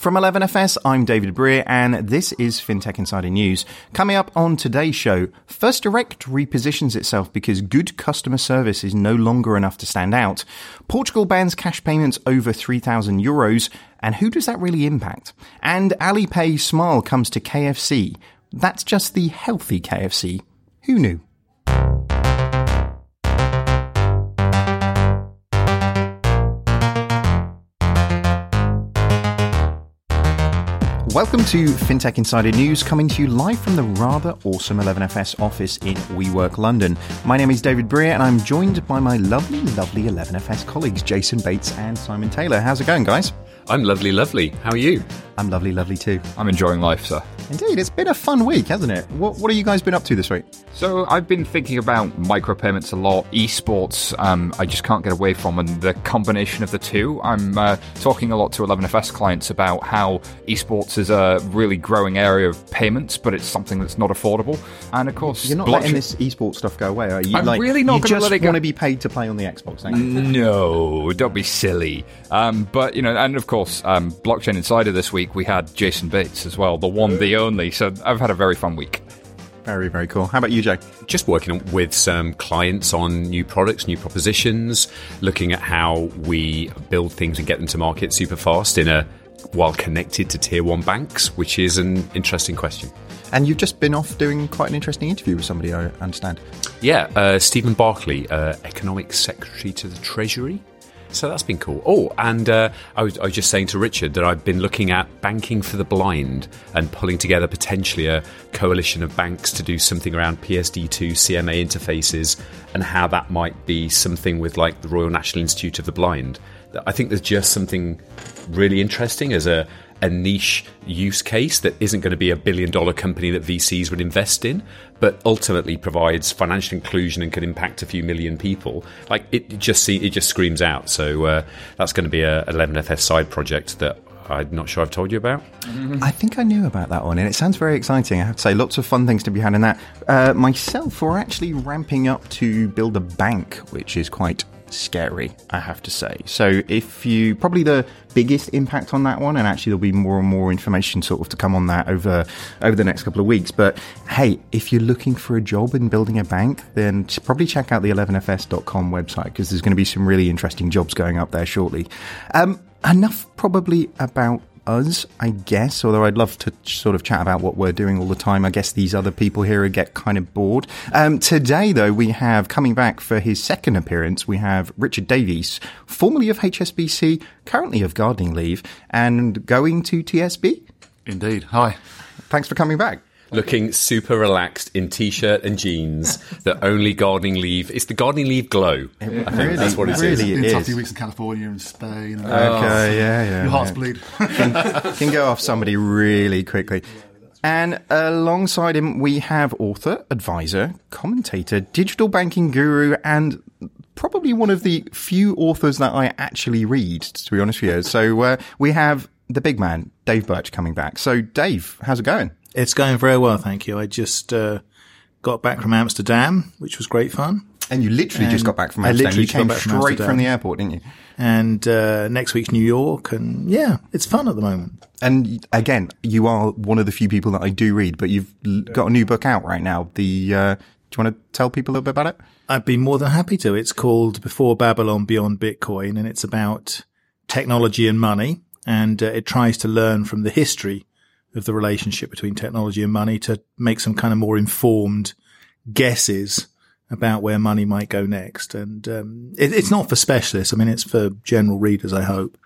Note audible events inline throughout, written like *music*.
From 11FS, I'm David Breer, and this is FinTech Insider News. Coming up on today's show, First Direct repositions itself because good customer service is no longer enough to stand out. Portugal bans cash payments over 3,000 euros, and who does that really impact? And Alipay Smile comes to KFC. That's just the healthy KFC. Who knew? Welcome to FinTech Insider News, coming to you live from the rather awesome 11FS office in WeWork London. My name is David Breer, and I'm joined by my lovely, lovely 11FS colleagues, Jason Bates and Simon Taylor. How's it going, guys? I'm lovely, lovely. How are you? I'm lovely, lovely too. I'm enjoying life, sir. Indeed, it's been a fun week, hasn't it? What, what have you guys been up to this week? So I've been thinking about micropayments a lot, esports. Um, I just can't get away from, and the combination of the two. I'm uh, talking a lot to 11FS clients about how esports is a really growing area of payments, but it's something that's not affordable. And of course, You're not blockchain- letting this esports stuff go away, are you? I'm really not gonna just let it go. want to be paid to play on the Xbox? No, don't be silly. Um, but you know, and of course, um, blockchain insider this week we had Jason Bates as well, the one, the only. So I've had a very fun week. Very, very cool. How about you, Jay? Just working with some clients on new products, new propositions, looking at how we build things and get them to market super fast in a while connected to tier one banks, which is an interesting question. And you've just been off doing quite an interesting interview with somebody, I understand. Yeah, uh, Stephen Barclay, uh, Economic Secretary to the Treasury. So that's been cool. Oh, and uh, I, was, I was just saying to Richard that I've been looking at banking for the blind and pulling together potentially a coalition of banks to do something around PSD2 CMA interfaces and how that might be something with like the Royal National Institute of the Blind. I think there's just something really interesting as a a niche use case that isn't going to be a billion dollar company that VCs would invest in, but ultimately provides financial inclusion and can impact a few million people. Like it just see, it just screams out. So uh, that's going to be a 11FS side project that I'm not sure I've told you about. *laughs* I think I knew about that one, and it sounds very exciting. I have to say, lots of fun things to be had in that. Uh, myself, we're actually ramping up to build a bank, which is quite scary, I have to say. So, if you probably the biggest impact on that one, and actually there'll be more and more information sort of to come on that over over the next couple of weeks. But hey, if you're looking for a job in building a bank, then probably check out the 11fs.com website because there's going to be some really interesting jobs going up there shortly. Um, enough probably about us, I guess, although I'd love to sort of chat about what we're doing all the time. I guess these other people here would get kind of bored. Um, today, though, we have coming back for his second appearance, we have Richard Davies, formerly of HSBC, currently of gardening leave, and going to TSB. Indeed. Hi. Thanks for coming back. Looking super relaxed in t-shirt and jeans. *laughs* the only gardening leave. It's the gardening leave glow. I think really- that's what it is. really- Been It a tough is. few weeks in California and Spain. And Okay, yeah, yeah. Your hearts yeah. bleed. can go off somebody really quickly. And alongside him, we have author, advisor, commentator, digital banking guru, and probably one of the few authors that I actually read, to be honest with you. So uh, we have the big man, Dave Birch, coming back. So, Dave, how's it going? It's going very well, thank you. I just uh, got back from Amsterdam, which was great fun. And you literally just got back from Amsterdam. I literally You came back from straight Amsterdam. from the airport, didn't you? And uh, next week's New York, and yeah, it's fun at the moment. And again, you are one of the few people that I do read, but you've got a new book out right now. The uh, do you want to tell people a little bit about it? I'd be more than happy to. It's called Before Babylon Beyond Bitcoin, and it's about technology and money. And uh, it tries to learn from the history of the relationship between technology and money to make some kind of more informed guesses about where money might go next. And um, it, it's not for specialists. I mean, it's for general readers, I hope.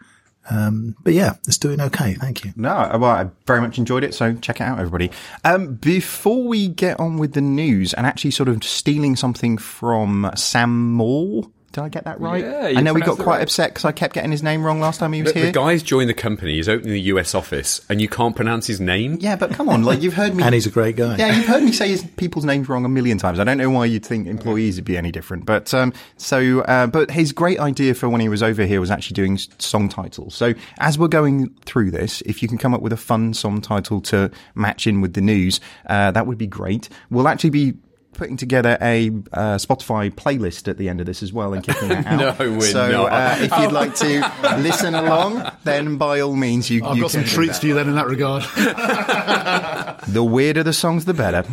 Um, but yeah, it's doing okay. Thank you. No, well, I very much enjoyed it, so check it out, everybody. Um, before we get on with the news and actually sort of stealing something from Sam Maule, did I get that right? Yeah, you I know we got quite right. upset because I kept getting his name wrong last time he was The, here. the guy's joined the company. He's opening the US office, and you can't pronounce his name. yeah, but come on, like you've heard me. And he's a great guy. yeah, you've heard me say his people's names wrong a million times. I don't know why you'd think employees would be any different. But um, so, uh, but his great idea for when he was over here was actually doing song titles. So as we're going through this, if you can come up with a fun song title to match in with the news, uh, that would be great. We'll actually be putting together a uh, Spotify playlist at the end of this as well and kicking it *laughs* out. No, we're so not. Uh, if you'd like to listen along, then by all means, you. I've you got some can do treats that. for you then in that regard. *laughs* *laughs* The weirder the songs, the better.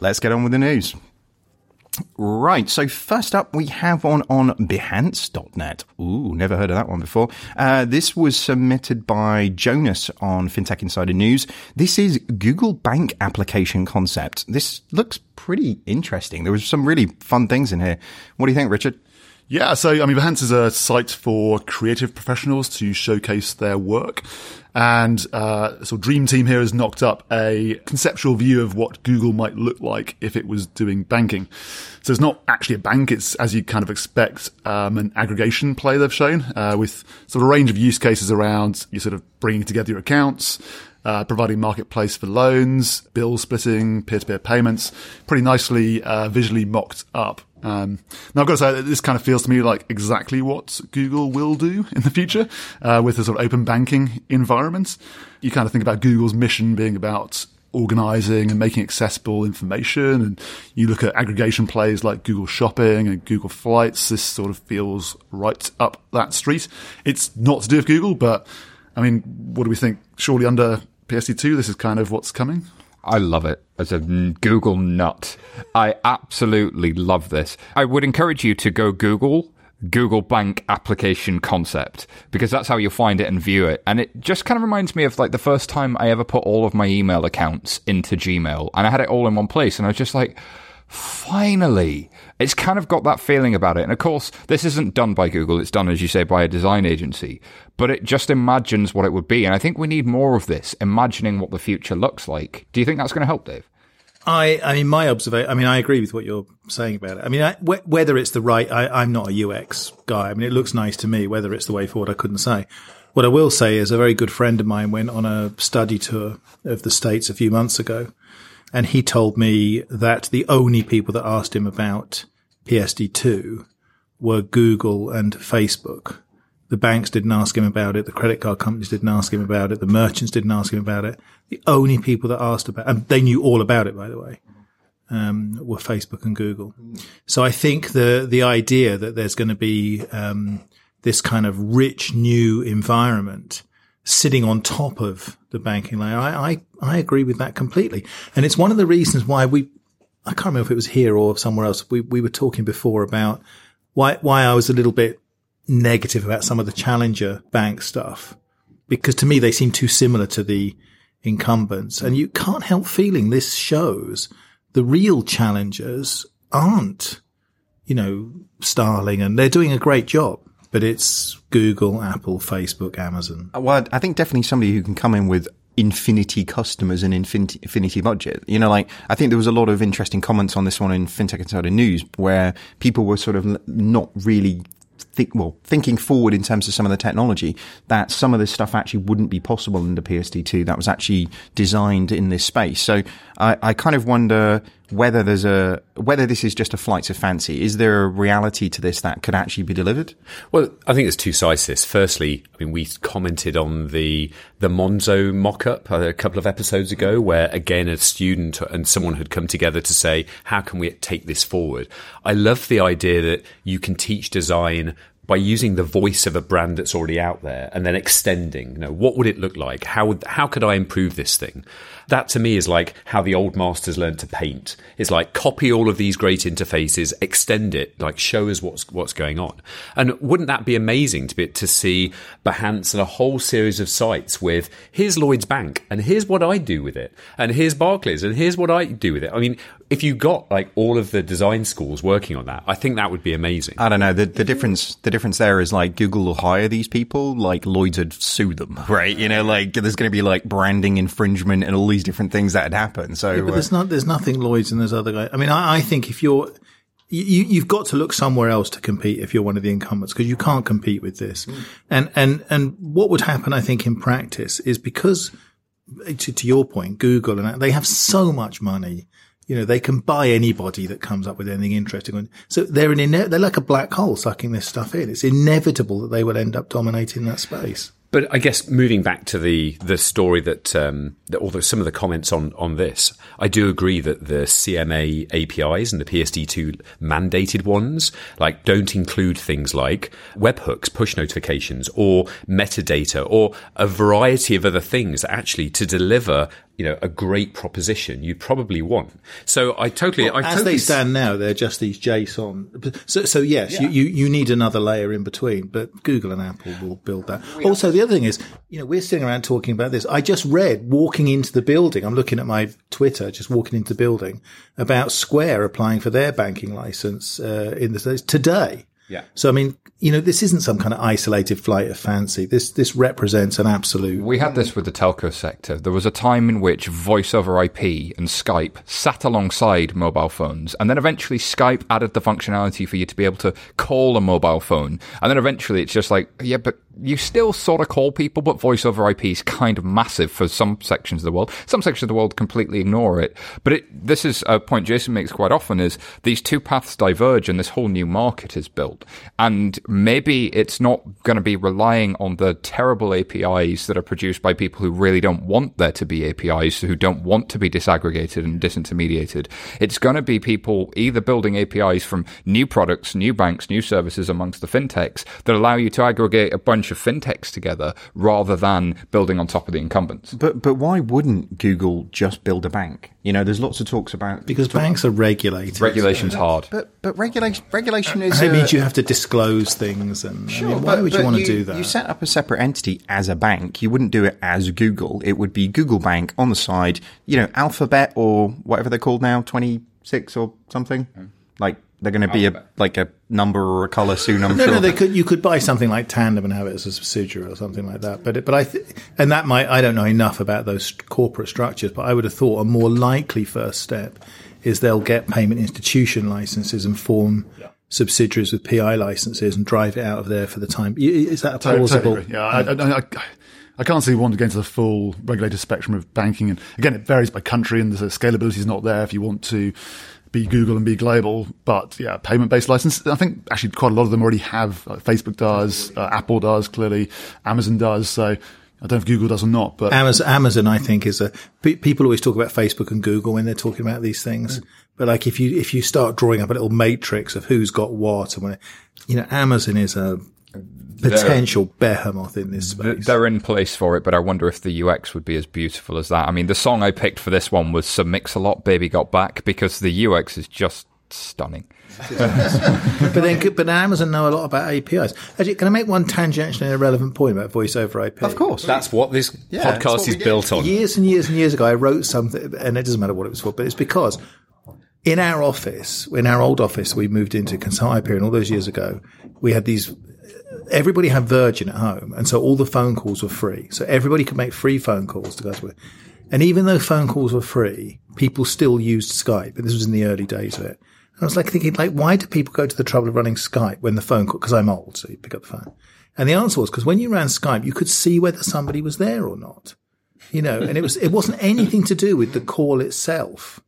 Let's get on with the news. Right, so first up we have one on Behance.net. Ooh, never heard of that one before. Uh, this was submitted by Jonas on FinTech Insider News. This is Google Bank application concept. This looks pretty interesting. There was some really fun things in here. What do you think, Richard? Yeah, so I mean, Behance is a site for creative professionals to showcase their work, and uh, so Dream Team here has knocked up a conceptual view of what Google might look like if it was doing banking. So it's not actually a bank; it's as you kind of expect, um, an aggregation play they've shown uh, with sort of a range of use cases around you sort of bringing together your accounts. Uh, providing marketplace for loans, bill splitting, peer-to-peer payments, pretty nicely uh, visually mocked up. Um, now I've got to say that this kind of feels to me like exactly what Google will do in the future uh, with a sort of open banking environment. You kind of think about Google's mission being about organizing and making accessible information, and you look at aggregation plays like Google Shopping and Google Flights. This sort of feels right up that street. It's not to do with Google, but I mean, what do we think? Surely under PSD2, this is kind of what's coming. I love it as a Google nut. I absolutely love this. I would encourage you to go Google Google Bank application concept because that's how you'll find it and view it. And it just kind of reminds me of like the first time I ever put all of my email accounts into Gmail and I had it all in one place and I was just like, finally. It's kind of got that feeling about it. And of course, this isn't done by Google. It's done, as you say, by a design agency, but it just imagines what it would be. And I think we need more of this, imagining what the future looks like. Do you think that's going to help, Dave? I, I mean, my observation, I mean, I agree with what you're saying about it. I mean, I, wh- whether it's the right, I, I'm not a UX guy. I mean, it looks nice to me. Whether it's the way forward, I couldn't say. What I will say is a very good friend of mine went on a study tour of the States a few months ago. And he told me that the only people that asked him about PSD2 were Google and Facebook. The banks didn't ask him about it. The credit card companies didn't ask him about it. The merchants didn't ask him about it. The only people that asked about, and they knew all about it, by the way, um, were Facebook and Google. So I think the, the idea that there's going to be, um, this kind of rich new environment sitting on top of the banking layer, I, I, I agree with that completely. And it's one of the reasons why we, I can't remember if it was here or somewhere else. We, we were talking before about why, why I was a little bit negative about some of the challenger bank stuff because to me they seem too similar to the incumbents. And you can't help feeling this shows the real challengers aren't, you know, Starling and they're doing a great job, but it's Google, Apple, Facebook, Amazon. Uh, well, I think definitely somebody who can come in with infinity customers and infinity, infinity budget. You know, like I think there was a lot of interesting comments on this one in FinTech Insider News where people were sort of not really think, well, thinking forward in terms of some of the technology that some of this stuff actually wouldn't be possible under PSD2 that was actually designed in this space. So I, I kind of wonder whether there's a, whether this is just a flight of fancy. Is there a reality to this that could actually be delivered? Well, I think there's two sides to this. Firstly, I mean, we commented on the the Monzo mock-up a couple of episodes ago, where again a student and someone had come together to say, "How can we take this forward?" I love the idea that you can teach design by using the voice of a brand that's already out there and then extending. You know, what would it look like? How would how could I improve this thing? That to me is like how the old masters learned to paint. It's like copy all of these great interfaces, extend it, like show us what's what's going on. And wouldn't that be amazing to be to see Behance and a whole series of sites with here's Lloyd's Bank and here's what I do with it and here's Barclays and here's what I do with it. I mean, if you got like all of the design schools working on that, I think that would be amazing. I don't know. The, the difference, the difference there is like Google will hire these people, like Lloyd's would sue them, *laughs* right? You know, like there's going to be like branding infringement and all these different things that had happened. So, Yeah, but uh, there's not, there's nothing Lloyd's and there's other guys. I mean, I, I think if you're, you, you've got to look somewhere else to compete if you're one of the incumbents because you can't compete with this. And, and, and what would happen, I think, in practice is because to, to your point, Google and they have so much money. You know, they can buy anybody that comes up with anything interesting. So they're an ine- they're like a black hole sucking this stuff in. It's inevitable that they will end up dominating that space. But I guess moving back to the the story that, um, that although some of the comments on on this, I do agree that the CMA APIs and the PSD2 mandated ones like don't include things like webhooks, push notifications, or metadata, or a variety of other things actually to deliver you know a great proposition you'd probably want. So I totally, I As totally they stand now, they're just these JSON. So, so yes, you, you, you need another layer in between, but Google and Apple will build that. Also, the other thing is, you know, we're sitting around talking about this. I just read walking into the building. I'm looking at my Twitter, just walking into the building about Square applying for their banking license, uh, in the States today. Yeah. So, I mean, you know, this isn't some kind of isolated flight of fancy. This, this represents an absolute. We had this with the telco sector. There was a time in which voice over IP and Skype sat alongside mobile phones, and then eventually Skype added the functionality for you to be able to call a mobile phone. And then eventually it's just like, yeah, but you still sort of call people, but voice over IP is kind of massive for some sections of the world. Some sections of the world completely ignore it. But it, this is a point Jason makes quite often is these two paths diverge and this whole new market is built. And maybe it's not going to be relying on the terrible APIs that are produced by people who really don't want there to be APIs, who don't want to be disaggregated and disintermediated. It's going to be people either building APIs from new products, new banks, new services amongst the fintechs that allow you to aggregate a bunch of fintechs together rather than building on top of the incumbents. But but why wouldn't Google just build a bank? You know, there's lots of talks about Because banks are regulated. Regulation's hard. But but regulation regulation is It means you have to disclose things, and I mean, why but- would you want to do that? You set up a separate entity as a bank. You wouldn't do it as Google. It would be Google Bank on the side. You know, Alphabet or whatever they're called now, twenty six or something. Mm. Like they're going to be a like a number or a color soon. I'm no, sure. no, they could. You could buy something like Tandem and have it as a subsidiary or something like that. But, it, but I, th- and that might. I don't know enough about those corporate structures, but I would have thought a more likely first step is they'll get payment institution licenses and form subsidiaries with PI licenses and drive it out of there for the time. Is that a Totally plausible? agree. Yeah, I, I, I, I can't see one to get into the full regulated spectrum of banking. And again, it varies by country, and the scalability is not there if you want to be Google and be global. But yeah, payment based license. I think actually quite a lot of them already have. Like Facebook does, uh, Apple does, clearly, Amazon does. So I don't know if Google does or not, but Amazon, Amazon, I think, is a. pe- People always talk about Facebook and Google when they're talking about these things. But like, if you if you start drawing up a little matrix of who's got what, and when, you know, Amazon is a potential behemoth in this Th- space. They're in place for it, but I wonder if the UX would be as beautiful as that. I mean, the song I picked for this one was Sir Mix-a-Lot, Baby Got Back, because the UX is just stunning. *laughs* But then, but Amazon know a lot about APIs. Actually, can I make one tangentially irrelevant point about voice over IP? of course. That's what this Yeah, podcast what is built on. Years and years and years ago, I wrote something, and it doesn't matter what it was for, but it's because in our office, in our old office, we moved into Consult IP, and all those years ago, we had these. Everybody had Virgin at home, and so all the phone calls were free. So everybody could make free phone calls to guys with. And even though phone calls were free, people still used Skype. And this was in the early days of it. And I was like thinking, like, why do people go to the trouble of running Skype when the phone call? Because I'm old, so you pick up the phone. And the answer was because when you ran Skype, you could see whether somebody was there or not. You know, and it was it wasn't anything to do with the call itself.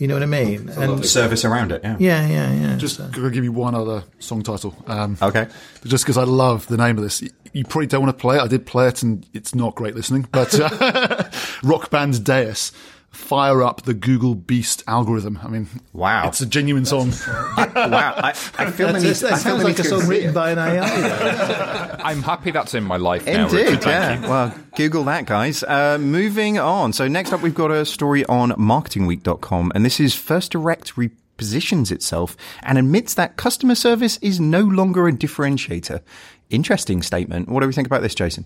You know what I mean? And the service around it. Yeah. yeah, yeah, yeah. just So- going to give you one other song title. Um, Okay. just because I love the name of this. You probably don't want to play it. I did play it, and it's not great listening. But uh, *laughs* Rock Band Deus, fire up the Google Beast algorithm. I mean, Wow. it's a genuine song. wow. I, I feel the That's- need. that I sounds like a song written by an AI. *laughs* I'm happy that's in my life now. Indeed, Richard, thank yeah. Well, Google that, guys. Uh, moving on. So next up, we've got a story on marketingweek.com, and this is First Direct repositions itself and admits that customer service is no longer a differentiator. Interesting statement. What do we think about this, Jason?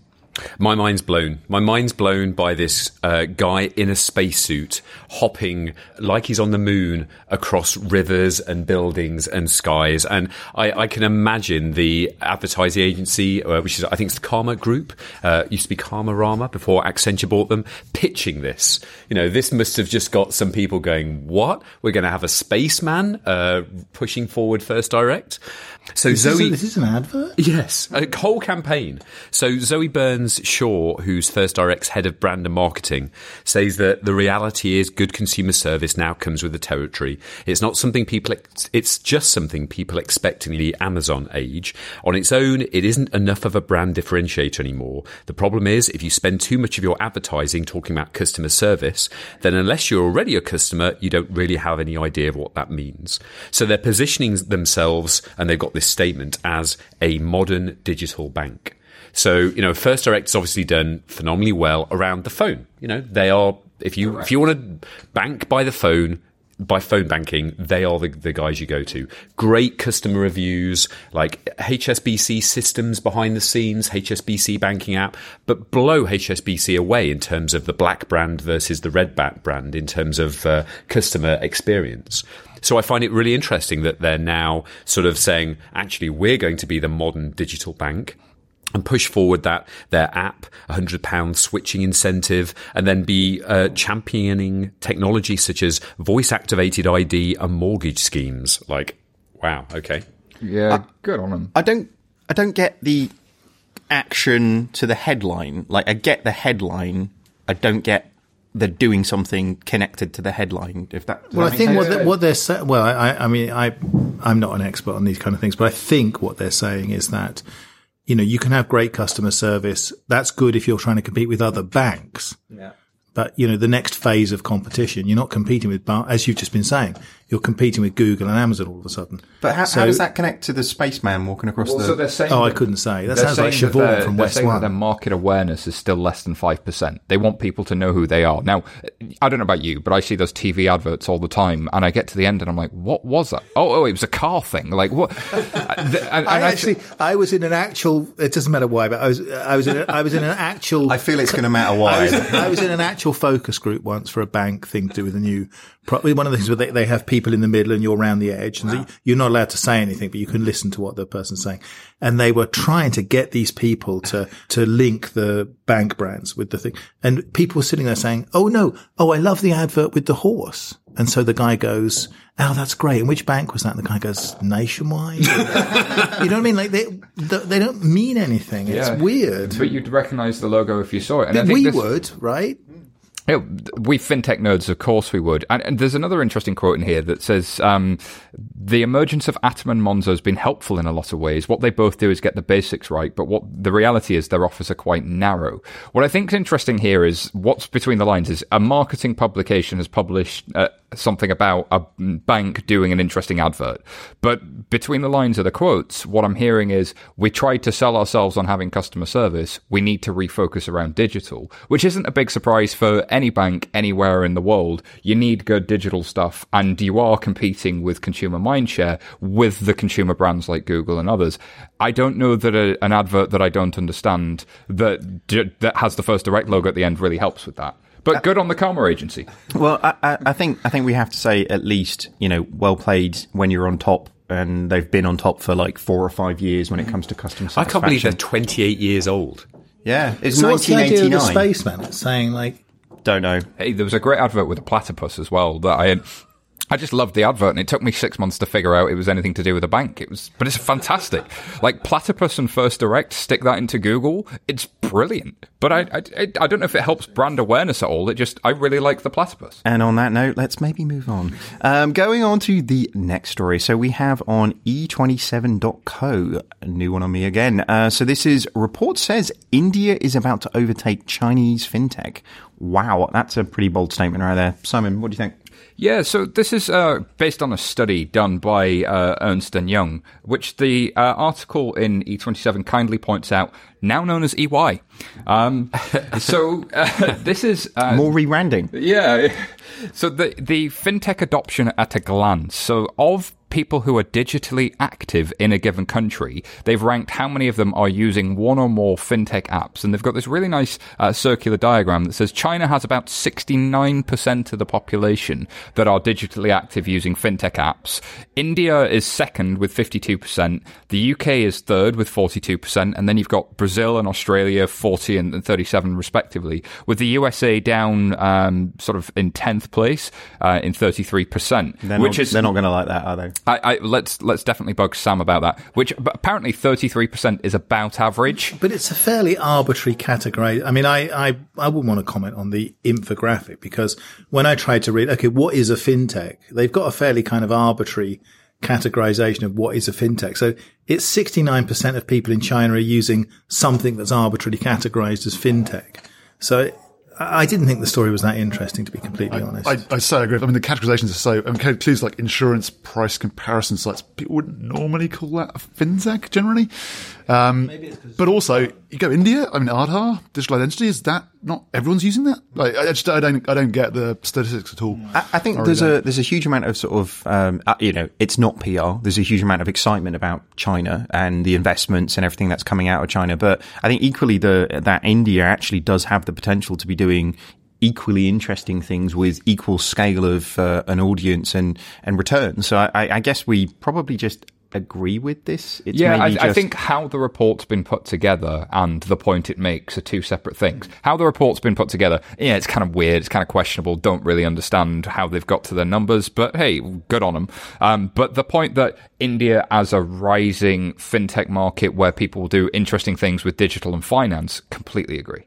My mind's blown. My mind's blown by this uh, guy in a spacesuit hopping like he's on the moon across rivers and buildings and skies. And I, I can imagine the advertising agency, uh, which is, I think it's the Karma Group, uh, used to be Karmarama before Accenture bought them, pitching this. You know, this must have just got some people going, what? We're going to have a spaceman uh, pushing forward First Direct? So This is, Zoe. a, this is an advert. Yes, a whole campaign. So Zoe Burns Jens Shaw, who's First Direct's head of brand and marketing, says that the reality is good consumer service now comes with the territory. It's not something people, ex- it's just something people expect in the Amazon age. On its own, it isn't enough of a brand differentiator anymore. The problem is if you spend too much of your advertising talking about customer service, then unless you're already a customer, you don't really have any idea of what that means. So they're positioning themselves and they've got this statement as a modern digital bank. So, you know, First Direct has obviously done phenomenally well around the phone. You know, they are, if you, if you want to bank by the phone, by phone banking, they are the, the guys you go to. Great customer reviews, like HSBC systems behind the scenes, HSBC banking app, but blow HSBC away in terms of the black brand versus the red brand in terms of uh, customer experience. So I find it really interesting that they're now sort of saying, actually, we're going to be the modern digital bank and push forward that their app, a hundred pound switching incentive, and then be uh, championing technology such as voice activated ID and mortgage schemes. Like, wow, okay, Yeah, good on them. I don't I don't get the action to the headline. Like I get the headline, I don't get the doing something connected to the headline. If that Well, I that make think what they, what they're saying. Well, I, I mean, I I'm not an expert on these kind of things, but I think what they're saying is that you know you can have great customer service. That's good if you're trying to compete with other banks. Yeah. But you know, the next phase of competition, you're not competing with, bar- as you've just been saying, you're competing with Google and Amazon all of a sudden. But how, So- how does that connect to the spaceman walking across Well, the? so they're saying Oh, I couldn't say. That they're sounds like saying that Siobhan from West saying One. their market awareness is still less than 5%. They want people to know who they are. Now, I don't know about you, but I see those TV adverts all the time, and I get to the end and I'm like, what was that? Oh, oh it was a car thing. Like, what? *laughs* and, and I I actually, I was in an actual. It doesn't matter why, but I was, I was in, a, I was in an actual. *laughs* I feel it's going to matter *laughs* I why. was, I was in an actual focus group once for a bank thing to do with a new, pro- one of the things where they, they have people in the middle and you're around the edge and so you're not allowed to say anything, but you can listen to what the person's saying. And they were trying to get these people to, *laughs* to link the bank brands with the thing. And people were sitting there saying, Oh no. Oh, I love the advert with the horse. And so the guy goes, Oh, that's great. And which bank was that? And the guy goes, Nationwide. *laughs* you know what I mean? Like they, they don't mean anything. It's Yeah. weird. but you'd recognize the logo if you saw it. And I think we this- would, right? Yeah, we fintech nerds, of course we would. And, and there's another interesting quote in here that says um, the emergence of Atom and Monzo has been helpful in a lot of ways. What they both do is get the basics right, but what the reality is their offers are quite narrow. What I think is interesting here is what's between the lines is a marketing publication has published uh, something about a bank doing an interesting advert, but between the lines of the quotes, what I'm hearing is we tried to sell ourselves on having customer service. We need to refocus around digital, which isn't a big surprise for any bank anywhere in the world. You need good digital stuff and you are competing with consumer mindshare with the consumer brands like Google and others. I don't know that a, an advert that I don't understand that, that has the first direct logo at the end really helps with that. But uh, good on the Karma agency. Well, I, I, I think I think we have to say at least you know well played when you're on top, and they've been on top for like four or five years when it comes to customer I can't believe they're 28 years old. Yeah, it's So what's the idea of the 1989. spaceman? It's saying like, Don't know. Hey, there was a great advert with a platypus as well that I had. I just loved the advert, and it took me six months to figure out it was anything to do with a bank. It was, but it's fantastic. Like platypus and First Direct, stick that into Google. It's brilliant. But I, I, I don't know if it helps brand awareness at all. It just, I really like the platypus. And on that note, let's maybe move on. Um, going on to the next story. So we have on e27.co, a new one on me again. Uh, so this is report says India is about to overtake Chinese fintech. Wow, that's a pretty bold statement right there. Simon, what do you think? Yeah, so this is uh, based on a study done by uh, Ernst and Young, which the uh, article in E27 kindly points out, now known as EY. Um, *laughs* so uh, this is uh, More rebranding. Yeah. So the the fintech adoption at a glance. So of people who are digitally active in a given country, they've ranked how many of them are using one or more fintech apps, and they've got this really nice uh, circular diagram that says China has about 69% of the population that are digitally active using fintech apps. India is second with 52%. The UK is third with 42%, and then you've got Brazil and Australia 40 and and 37 respectively, with the USA down um, sort of in 10th place uh, in 33%, They're which not, is they're not going to like that, are they? I, I, let's let's definitely bug Sam about that. Which apparently thirty three percent is about average. But it's a fairly arbitrary category. I mean, I, I I wouldn't want to comment on the infographic because when I tried to read, okay, what is a fintech? They've got a fairly kind of arbitrary categorization of what is a fintech. So it's sixty nine percent of people in China are using something that's arbitrarily categorized as fintech. So I didn't think the story was that interesting, to be completely honest. I, I so agree. I mean, the categorizations are so, I mean, includes like insurance price comparison sites. People wouldn't normally call that a fintech generally. Um, but also, you go India, I mean, Aadhaar, digital identity, is that not everyone's using that? Like, I just, I don't, I don't get the statistics at all. I, I think there's a, there's a huge amount of sort of, um, uh, you know, it's not PR. There's a huge amount of excitement about China and the investments and everything that's coming out of China. But I think equally the, that India actually does have the potential to be doing equally interesting things with equal scale of uh, an audience and and return. So I, I guess we probably just agree with this. It's yeah, I, just... I, think how the report's been put together and the point it makes are two separate things. How the report's been put together, yeah, it's kind of weird. It's kind of questionable. Don't really understand how they've got to their numbers, but hey, good on them. Um, but the point that India as a rising fintech market where people do interesting things with digital and finance, completely agree.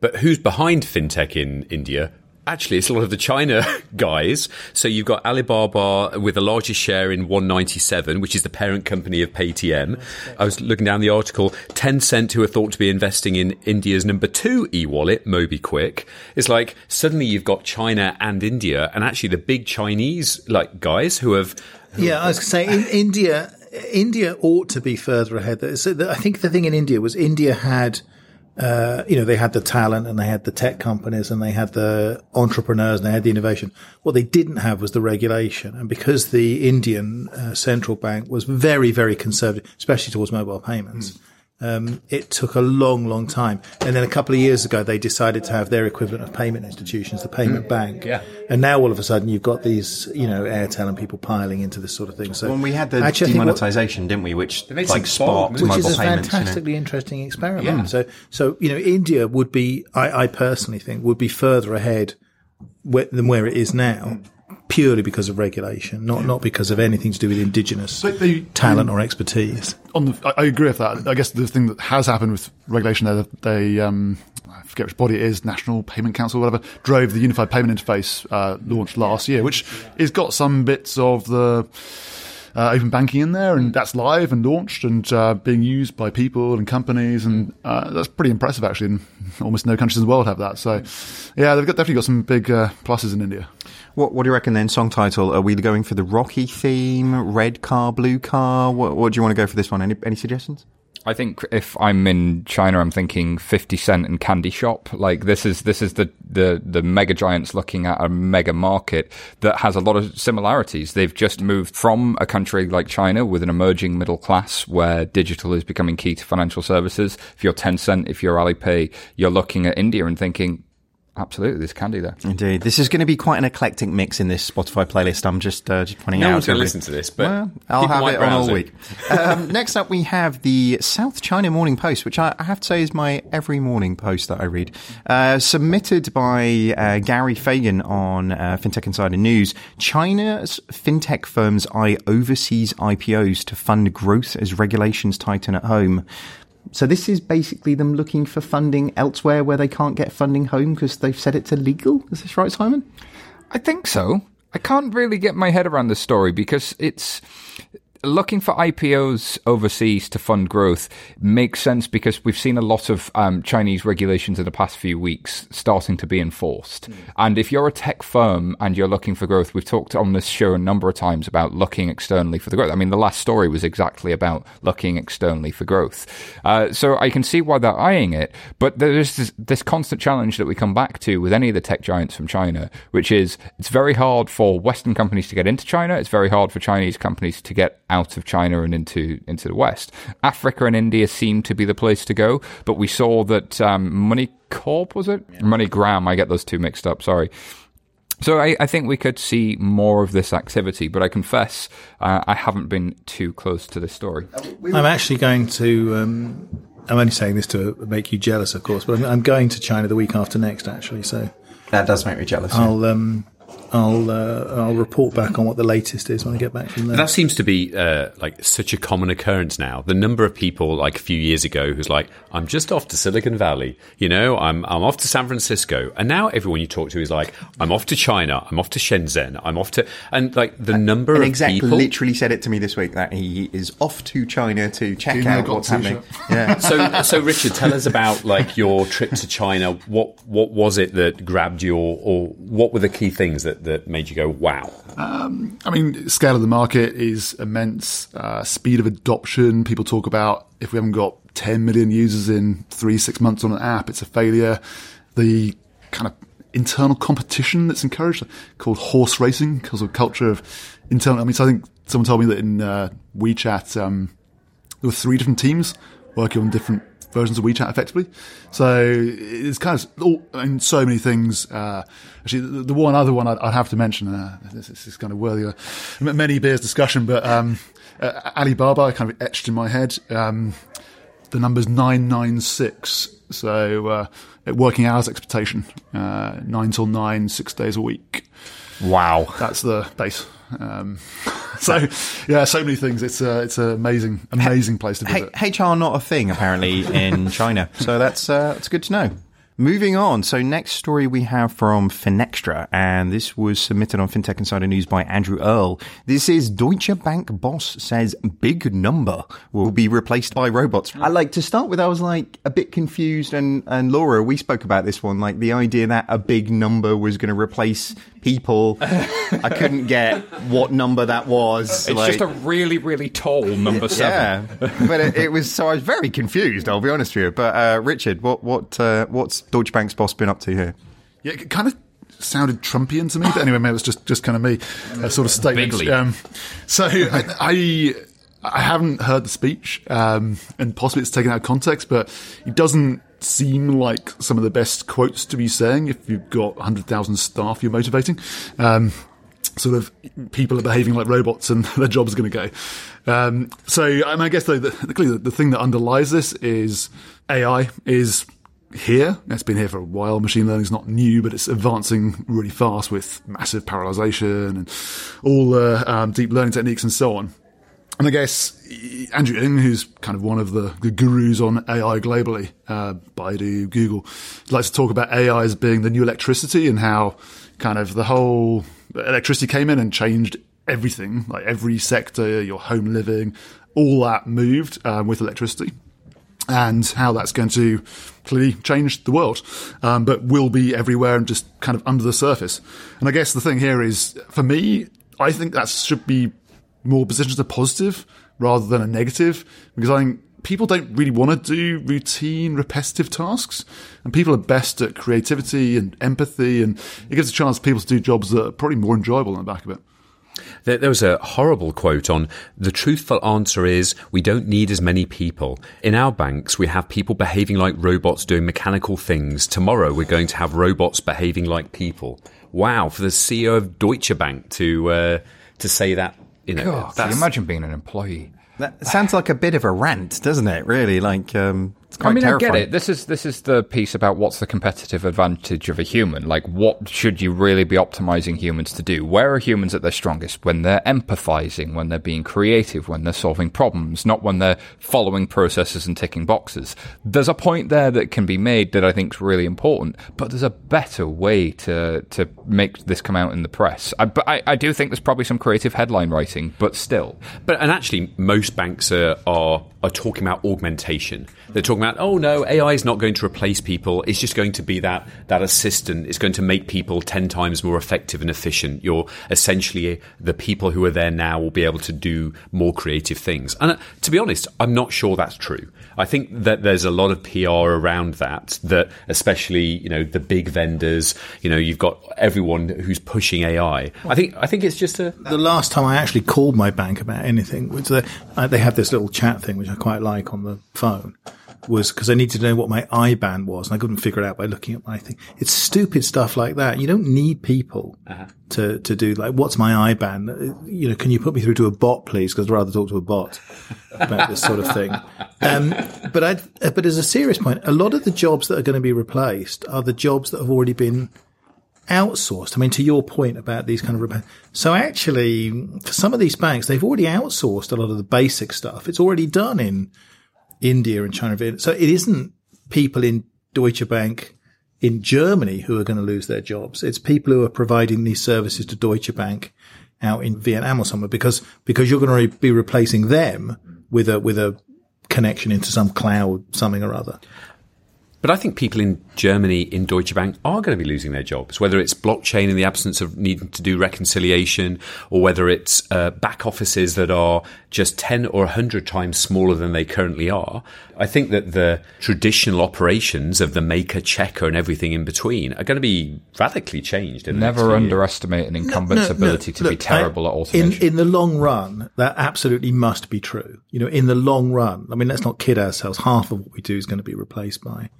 But who's behind fintech in India? Actually, it's a lot of the China *laughs* guys. So you've got Alibaba with the largest share in One97, which is the parent company of Paytm. I was looking down the article. Tencent, who are thought to be investing in India's number two e-wallet, MobiKwik. It's like suddenly you've got China and India, and actually the big Chinese like guys who have. Who yeah, I was saying in *laughs* India. India ought to be further ahead. I think the thing in India was India had uh, you know, they had the talent and they had the tech companies and they had the entrepreneurs and they had the innovation. What they didn't have was the regulation. And because the Indian uh, central bank was very, very conservative, especially towards mobile payments, mm. Um, it took a long, long time. And then a couple of years ago, they decided to have their equivalent of payment institutions, the payment mm. bank. Yeah. And now all of a sudden you've got these, you know, Airtel and people piling into this sort of thing. So when we had the demonetization, what, didn't we? Which like sparked mobile payments. which is a payments, fantastically you know? interesting experiment. Yeah. So, so, you know, India would be, I, I personally think would be further ahead than where it is now. Mm purely because of regulation, not not because of anything to do with indigenous they, talent or expertise. On the, I, I, agree with that. I guess the thing that has happened with regulation, there, they um, I forget which body it is, National Payment Council, whatever, drove the Unified Payment Interface uh, launched last year, which has got some bits of the. Uh, open banking in there, and that's live and launched and uh, being used by people and companies, and uh, that's pretty impressive actually. And almost no countries in the world have that. So, yeah, they've got, definitely got some big uh, pluses in India. What, what do you reckon then? Song title? Are we going for the Rocky theme? Red car, blue car? What, what do you want to go for this one? Any, any suggestions? I think if I'm in China, I'm thinking 50 Cent and Candy Shop. Like this is this is the, the the mega giants looking at a mega market that has a lot of similarities. They've just moved from a country like China with an emerging middle class where digital is becoming key to financial services. If you're Tencent, if you're Alipay, you're looking at India and thinking Absolutely, this there's candy there. Indeed, this is going to be quite an eclectic mix in this Spotify playlist. I'm just uh, just pointing no out. No one's going to listen to this, but well, I'll have it on all week. um, *laughs* next up, we have the South China Morning Post, which I, I, have to say is my every morning post that I read, uh, submitted by uh, Gary Fagan on uh, FinTech Insider News. China's fintech firms eye overseas IPOs to fund growth as regulations tighten at home. So this is basically them looking for funding elsewhere where they can't get funding home because they've said it's illegal. Is this right, Simon? I think so. I can't really get my head around the story because it's looking for IPOs overseas to fund growth makes sense because we've seen a lot of um, Chinese regulations in the past few weeks starting to be enforced. Mm. And if you're a tech firm and you're looking for growth, we've talked on this show a number of times about looking externally for the growth. I mean, the last story was exactly about looking externally for growth. Uh, so I can see why they're eyeing it, but there's this, this constant challenge that we come back to with any of the tech giants from China, which is it's very hard for Western companies to get into China. It's very hard for Chinese companies to get out of China and into into the West. Africa and India seem to be the place to go, but we saw that um, Money Corp was it yeah. MoneyGram? I get those two mixed up. Sorry. So I, I, think we could see more of this activity, but I confess uh, I haven't been too close to this story. I'm actually going to. Um, I'm only saying this to make you jealous, of course, but I'm, I'm, going to China the week after next, actually. So that does make me jealous. I'll. Um, I'll uh, I'll report back on what the latest is when I get back from there. That seems to be uh, like such a common occurrence now. The number of people like a few years ago who's like, I'm just off to Silicon Valley, you know, I'm I'm off to San Francisco, and now everyone you talk to is like, I'm off to China, I'm off to Shenzhen, I'm off to, and like the number An of exec people. literally said it to me this week that he is off to China to check Gino out what's t-shirt. happening. Yeah. *laughs* so, so Richard, tell us about like your trip to China. What what was it that grabbed you, or, or what were the key things that, that made you go, wow? I mean, scale of the market is immense. Uh, speed of adoption. People talk about if we haven't got 10 million users in three, six months on an app, it's a failure. The kind of internal competition that's encouraged, called horse racing, because of culture of internal. I mean, so I think someone told me that in uh, WeChat, um, there were three different teams working on different versions of WeChat effectively. So it's kind of all, I mean, so many things. Uh, actually, the, the one other one I'd, I'd have to mention, uh, this, this is kind of worthy of many beers discussion, but um, uh, Alibaba kind of etched in my head. Um, the number's 996. So uh, working hours expectation, uh, 9 till 9, six days a week. Wow. That's the base. Um, *laughs* so yeah, so many things. It's a, it's an amazing, amazing place to visit. H- HR not a thing apparently in *laughs* China, so that's uh, that's good to know. Moving on, so next story we have from Finextra, and this was submitted on FinTech Insider News by Andrew Earl. This is Deutsche Bank boss says big number will be replaced by robots. I like to start with, I was like a bit confused, and and Laura, we spoke about this one, like the idea that a big number was going to replace people. I couldn't get what number that was. It's like- just a really, really tall number seven. yeah, *laughs* but it, it was so I was very confused. I'll be honest with you. But uh, Richard, what what uh, what's Deutsche Bank's boss been up to here? Yeah, it kind of sounded Trumpian to me, but anyway, maybe it was just, just kind of me, a sort of statement. Um, so *laughs* I, I I haven't heard the speech, um, and possibly it's taken out of context, but it doesn't seem like some of the best quotes to be saying if you've got 100,000 staff you're motivating. Um, sort of people are behaving like robots and *laughs* their job's going to go. Um, so I, mean, I guess though, the, the, the thing that underlies this is AI is here. It's been here for a while. Machine learning is not new, but it's advancing really fast with massive parallelization and all the um, deep learning techniques and so on. And I guess Andrew Ng, who's kind of one of the, the gurus on AI globally, uh, Baidu, Google, likes to talk about AI as being the new electricity and how kind of the whole electricity came in and changed everything, like every sector, your home living, all that moved um, with electricity and how that's going to clearly change the world, um, but will be everywhere and just kind of under the surface. And I guess the thing here is, for me, I think that should be more positions as a positive rather than a negative, because I think people don't really want to do routine, repetitive tasks, and people are best at creativity and empathy, and it gives a chance for people to do jobs that are probably more enjoyable on the back of it. There, there was a horrible quote on the truthful answer is we don't need as many people. In our banks, we have people behaving like robots doing mechanical things. Tomorrow, we're going to have robots behaving like people. Wow, for the CEO of Deutsche Bank to uh, to say that, you know, God, can you imagine being an employee? That sounds like a bit of a rant, doesn't it? Really, like um, it's quite I mean, terrifying. I get it. This is this is the piece about what's the competitive advantage of a human. Like, what should you really be optimizing humans to do? Where are humans at their strongest? When they're empathizing, when they're being creative, when they're solving problems, not when they're following processes and ticking boxes. There's a point there that can be made that I think is really important, but there's a better way to to make this come out in the press. I, but I, I do think there's probably some creative headline writing, but still. But and actually, most banks are, are are talking about augmentation. They're talking about, oh no, AI is not going to replace people. It's just going to be that that assistant. It's going to make people ten times more effective and efficient. You're essentially the people who are there now will be able to do more creative things. And uh, to be honest, I'm not sure that's true. I think that there's a lot of PR around that. That especially you know the big vendors. You know, you've got everyone who's pushing AI. I think I think it's just a The last time I actually called my bank about anything the, uh, they have this little chat thing which I quite like on the phone. Was because I needed to know what my IBAN was, and I couldn't figure it out by looking at my thing. It's stupid stuff like that. You don't need people to to do like, what's my IBAN? Uh, You know, can you put me through to a bot, please? Because I'd rather talk to a bot about this sort of thing. Um, but I, but as a serious point, a lot of the jobs that are going to be replaced are the jobs that have already been outsourced. I mean, to your point about these kind of. So actually, for some of these banks, they've already outsourced a lot of the basic stuff. It's already done in India and China. So it isn't people in Deutsche Bank in Germany who are going to lose their jobs. It's people who are providing these services to Deutsche Bank out in Vietnam or somewhere because, because you're going to be replacing them with a, with a connection into some cloud, something or other. But I think people in Germany in Deutsche Bank are going to be losing their jobs, whether it's blockchain in the absence of needing to do reconciliation, or whether it's uh, back offices that are just 10 or 100 times smaller than they currently are. I think that the traditional operations of the maker, checker, and everything in between are going to be radically changed. Never underestimate an incumbent's no, no, ability no. to Look, be terrible I, at automation. In, in the long run, that absolutely must be true. You know, in the long run, I mean, let's not kid ourselves. Half of what we do is going to be replaced by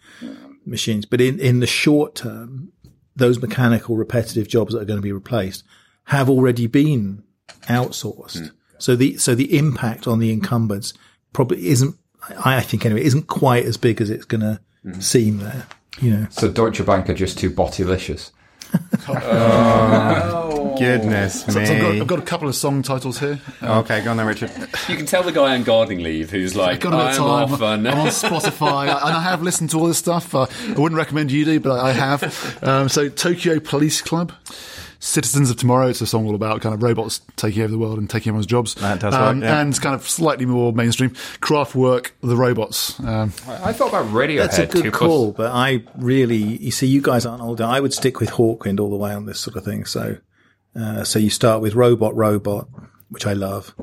machines. But in, in the short term, those mechanical repetitive jobs that are going to be replaced have already been outsourced. Mm. So the, so the impact on the incumbents probably isn't, I think anyway, isn't quite as big as it's going to mm. seem there. You know. So Deutsche Bank are just too bottylicious. *laughs* *laughs* oh, goodness so, me! So I've, got, I've, got, a couple of song titles here. Um, okay, go on then, Richard. You can tell the guy on gardening leave who's like, "I'm off I'm on Spotify, *laughs* and I have listened to all this stuff. Uh, I wouldn't recommend you do, but I have. Um, so Tokyo Police Club. Citizens of Tomorrow. It's a song all about kind of robots taking over the world and taking everyone's jobs. That does um, work, yeah. And kind of slightly more mainstream. Kraftwerk, the robots. Um, I, I, thought about Radiohead. That's a good call, but I really, you see, you guys aren't older. I would stick with Hawkwind all the way on this sort of thing. So, uh, so you start with Robot Robot, which I love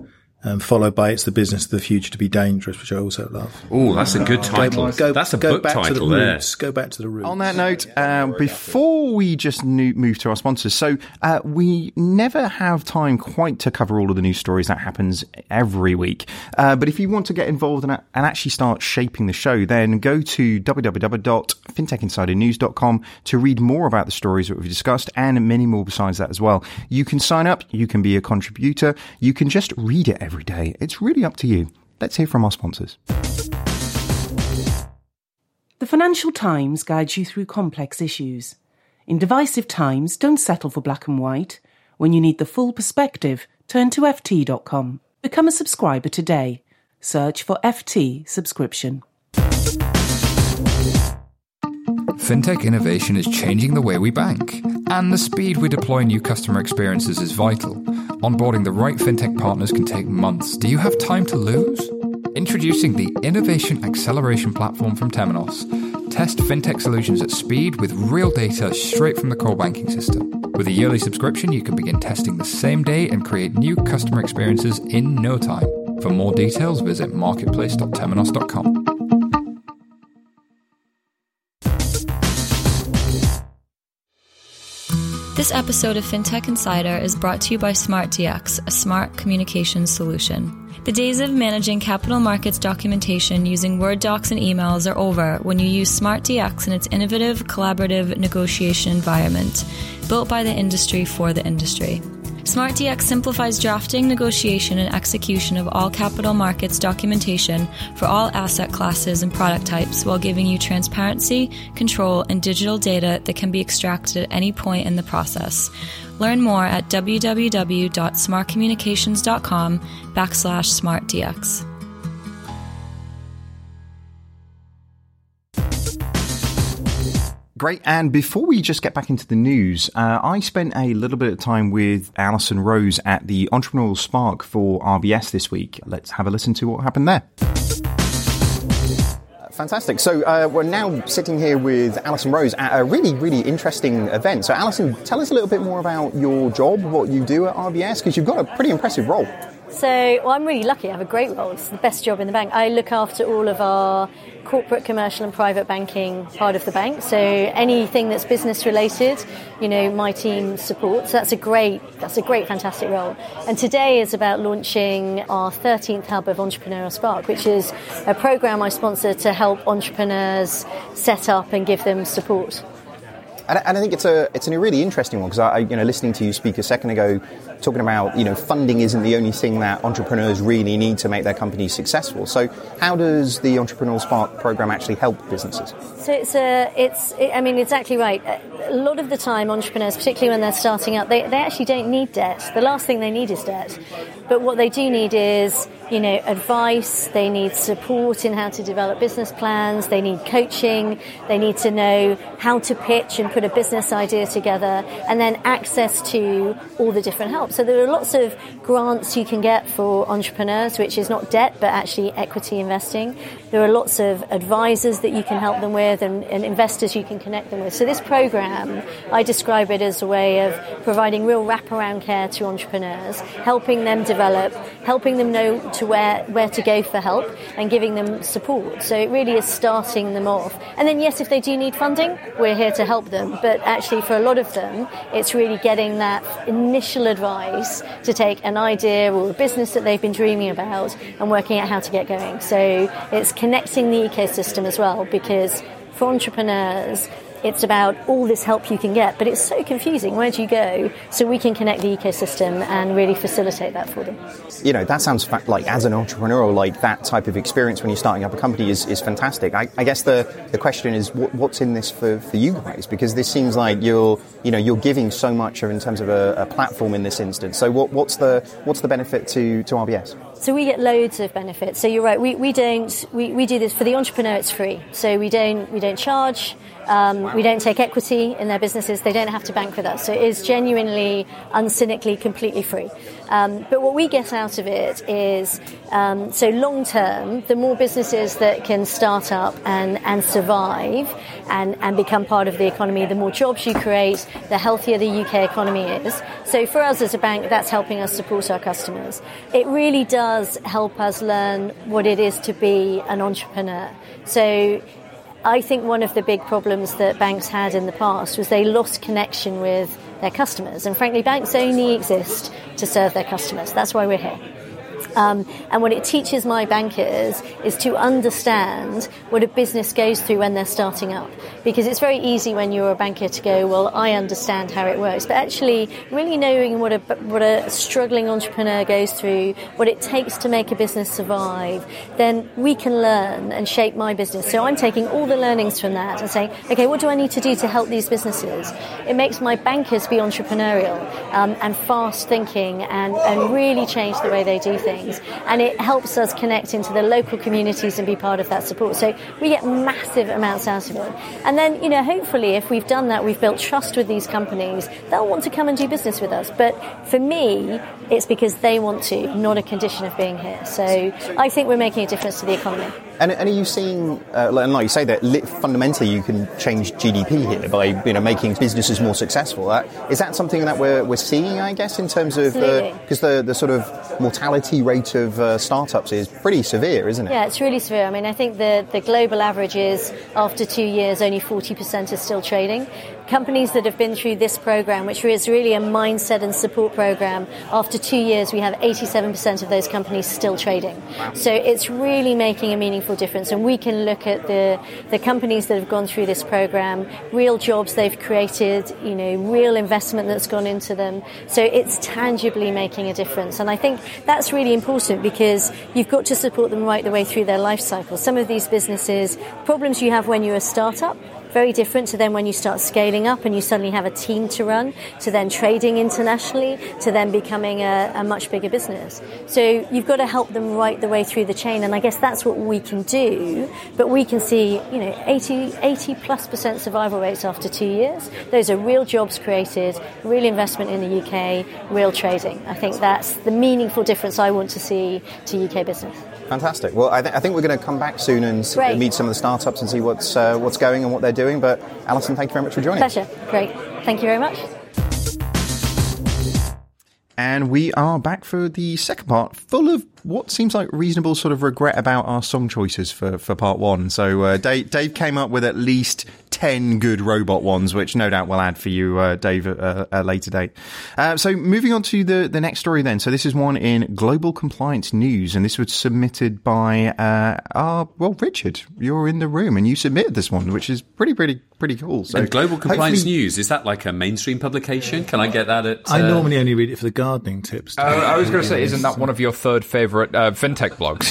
um, followed by "It's the Business of the Future to Be Dangerous," which I also love. Oh, that's a good title. Go, go, that's a go book back title to the there. Roots. Go back to the roots. On that note, uh, before we just move to our sponsors, so uh, we never have time quite to cover all of the news stories that happens every week. Uh, but if you want to get involved and, and actually start shaping the show, then go to www.fintechinsidernews.com to read more about the stories that we've discussed and many more besides that as well. You can sign up. You can be a contributor. You can just read it every every day. It's really up to you. Let's hear from our sponsors. The Financial Times guides you through complex issues. In divisive times, don't settle for black and white. When you need the full perspective, turn to FT.com. Become a subscriber today. Search for FT subscription. Fintech innovation is changing the way we bank, and the speed we deploy new customer experiences is vital. Onboarding the right fintech partners can take months. Do you have time to lose? Introducing the Innovation Acceleration Platform from Temenos. Test fintech solutions at speed with real data straight from the core banking system. With a yearly subscription, you can begin testing the same day and create new customer experiences in no time. For more details, visit marketplace.temenos.com. This episode of FinTech Insider is brought to you by SmartDX, a smart communications solution. The days of managing capital markets documentation using Word docs and emails are over when you use SmartDX and its innovative, collaborative negotiation environment, built by the industry for the industry. SmartDX simplifies drafting, negotiation, and execution of all capital markets documentation for all asset classes and product types while giving you transparency, control, and digital data that can be extracted at any point in the process. Learn more at www.smartcommunications.com backslash smartdx. Great. And before we just get back into the news, uh, I spent a little bit of time with Alison Rose at the Entrepreneurial Spark for RBS this week. Let's have a listen to what happened there. Fantastic. So uh, we're now sitting here with Alison Rose at a really, really interesting event. So, Alison, tell us a little bit more about your job, what you do at RBS, because you've got a pretty impressive role. So, well, I'm really lucky. I have a great role. It's the best job in the bank. I look after all of our corporate, commercial, and private banking part of the bank. So anything that's business related, you know, my team supports. That's a great, that's a great, fantastic role. And today is about launching our 13th hub of Entrepreneurial Spark, which is a program I sponsor to help entrepreneurs set up and give them support. And, and I think it's a it's a really interesting one because I, you know, listening to you speak a second ago, talking about you know funding isn't the only thing that entrepreneurs really need to make their companies successful. So how does the Entrepreneurial Spark program actually help businesses? So it's a, it's, I mean, exactly right. A lot of the time, entrepreneurs, particularly when they're starting up, they, they actually don't need debt. The last thing they need is debt. But what they do need is, you know, advice. They need support in how to develop business plans. They need coaching. They need to know how to pitch and put a business idea together, and then access to all the different help. So there are lots of grants you can get for entrepreneurs, which is not debt but actually equity investing. There are lots of advisors that you can help them with, and, and investors you can connect them with. So this program, I describe it as a way of providing real wraparound care to entrepreneurs, helping them develop, helping them know to where where to go for help, and giving them support. So it really is starting them off. And then yes, if they do need funding, we're here to help them. But actually, for a lot of them, it's really getting that initial advice to take an idea or a business that they've been dreaming about and working out how to get going. So it's connecting the ecosystem as well because for entrepreneurs, it's about all this help you can get, but it's so confusing. Where do you go? So we can connect the ecosystem and really facilitate that for them. You know, that sounds fa- like as an entrepreneur, like that type of experience when you're starting up a company is, is fantastic. I, I guess the, the question is what, what's in this for, for you guys? Because this seems like you're, you know, you're giving so much in terms of a, a platform in this instance. So what, what's the, what's the benefit to, to RBS? So we get loads of benefits. So you're right. We, we don't we, we do this for the entrepreneur. It's free. So we don't we don't charge. Um, we don't take equity in their businesses. They don't have to bank with us. So it is genuinely, uncynically, completely free. Um, but what we get out of it is um, so long term, the more businesses that can start up and, and survive and, and become part of the economy, the more jobs you create, the healthier the UK economy is. So for us as a bank, that's helping us support our customers. It really does help us learn what it is to be an entrepreneur. So I think one of the big problems that banks had in the past was they lost connection with their customers. And frankly, banks only exist to serve their customers. That's why we're here. Um, and what it teaches my bankers is to understand what a business goes through when they're starting up. Because it's very easy when you're a banker to go, well, I understand how it works. But actually, really knowing what a, what a struggling entrepreneur goes through, what it takes to make a business survive, then we can learn and shape my business. So I'm taking all the learnings from that and saying, okay, what do I need to do to help these businesses? It makes my bankers be entrepreneurial um, and fast thinking and, and really change the way they do things. And it helps us connect into the local communities and be part of that support. So we get massive amounts out of it. And then, you know, hopefully if we've done that, we've built trust with these companies, they'll want to come and do business with us. But for me, it's because they want to, not a condition of being here. So I think we're making a difference to the economy. And, and, are you seeing, uh, and like you say, that fundamentally you can change GDP here by you know making businesses more successful? Uh, is that something that we're, we're seeing, I guess, in terms of because the, the, the sort of mortality rate of uh, startups is pretty severe, isn't it? Yeah, it's really severe. I mean, I think the, the global average is after two years, only 40% are still trading companies that have been through this program, which is really a mindset and support program, after two years, we have 87% of those companies still trading. So it's really making a meaningful difference. And we can look at the, the companies that have gone through this program, real jobs they've created, you know, real investment that's gone into them. So it's tangibly making a difference. And I think that's really important because you've got to support them right the way through their life cycle. Some of these businesses, problems you have when you're a startup, very different to then when you start scaling up and you suddenly have a team to run, to then trading internationally, to then becoming a, a much bigger business. So you've got to help them right the way through the chain, and I guess that's what we can do. But we can see, you know, 80, 80 plus percent survival rates after two years. Those are real jobs created, real investment in the UK, real trading. I think that's the meaningful difference I want to see to UK business. Fantastic. Well, I, th- I think we're going to come back soon and meet some of the startups and see what's uh, what's going and what they're doing. But Alison, thank you very much for joining. Pleasure. Great. Thank you very much. And we are back for the second part, full of what seems like reasonable sort of regret about our song choices for, for part one. So uh, Dave, Dave came up with at least 10 good robot ones, which no doubt we'll add for you, uh, Dave, at uh, a later date. Uh, so moving on to the, the next story then. So this is one in Global Compliance News, and this was submitted by uh, our, well, Richard. You're in the room, and you submitted this one, which is pretty, pretty, pretty cool. So And Global Compliance News is that like a mainstream publication? Can I get that at? I uh, normally only read it for the gardening tips. Uh, I was going to say, isn't that one of your third favourite uh, fintech blogs?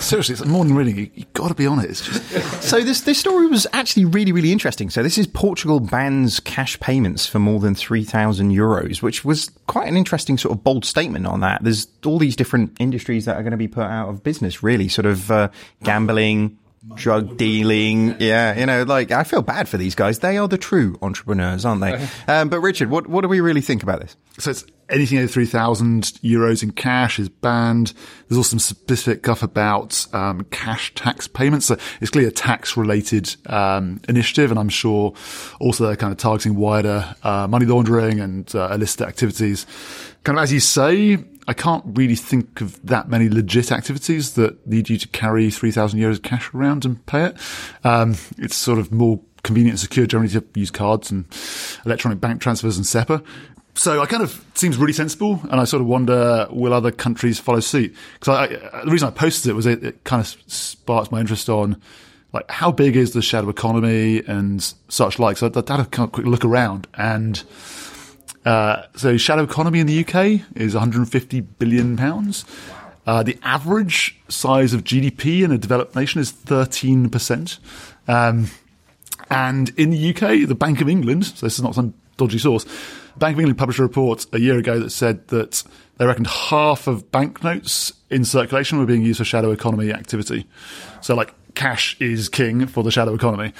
*laughs* Seriously, it's more than reading. You, have got to be on it. It's just So this this story was actually really really interesting. So this is Portugal bans cash payments for more than three thousand euros, which was quite an interesting sort of bold statement on that. There's all these different industries that are going to be put out of business. Really, sort of uh, gambling. Drug dealing, yeah, you know, like I feel bad for these guys. They are the true entrepreneurs, aren't they? *laughs* Um, but Richard, what what do we really think about this? So it's anything over 3,000 euros in cash is banned. There's also some specific guff about um, cash tax payments. So it's clearly a tax related um, initiative. And I'm sure also they're kind of targeting wider uh, money laundering and uh, illicit activities. Kind of as you say, I can't really think of that many legit activities that need you to carry 3,000 euros of cash around and pay it. Um, it's sort of more convenient and secure generally to use cards and electronic bank transfers and SEPA. So I kind of seems really sensible, and I sort of wonder will other countries follow suit? Because the reason I posted it was it, it kind of sparked my interest on like how big is the shadow economy and such like. So I had a kind of quick look around, and uh, so shadow economy in the UK is 150 billion pounds. Uh, the average size of GDP in a developed nation is 13 percent. Um, and in the UK, the Bank of England, so this is not some dodgy source, Bank of England published a report a year ago that said that they reckoned half of banknotes in circulation were being used for shadow economy activity. So like cash is king for the shadow economy.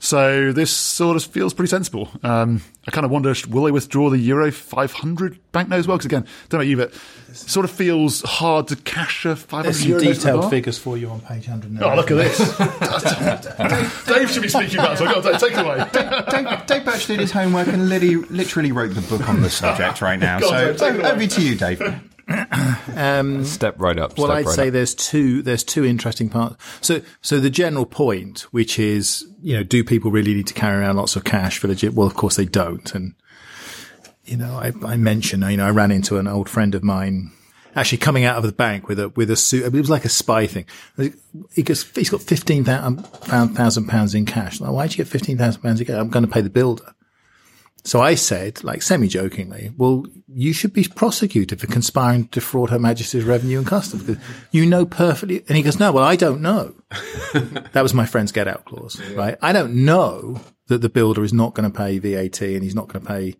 So this sort of feels pretty sensible. Um, I kind of wonder, will they withdraw the Euro 500 banknote as well? Because again, don't know about you, but it sort of feels hard to cash a 500 There's some euro note detailed bar. figures for you on page 100. Oh, look at this. *laughs* Dave should be speaking about it, so I've got to take it away. *laughs* Dave, Dave Birch did his homework and literally, literally wrote the book on the subject right *laughs* now. Go on, so Dave, take it away. over to you, Dave. Um, step right up. Well, I'd right say up. there's two there's two interesting parts. So so the general point, which is you know, do people really need to carry around lots of cash for legit? Well, of course they don't. And you know, I, I mentioned you know I ran into an old friend of mine. Actually, coming out of the bank with a with a suit, it was like a spy thing. He goes, he's got fifteen um, thousand pounds in cash. Like, why'd you get fifteen thousand pounds in cash? I'm going to pay the builder. So I said, like semi-jokingly, well, you should be prosecuted for conspiring to defraud Her Majesty's Revenue and Customs because you know perfectly. And he goes, no, well, I don't know. *laughs* that was my friend's get out clause, right? I don't know that the builder is not going to pay VAT and he's not going to pay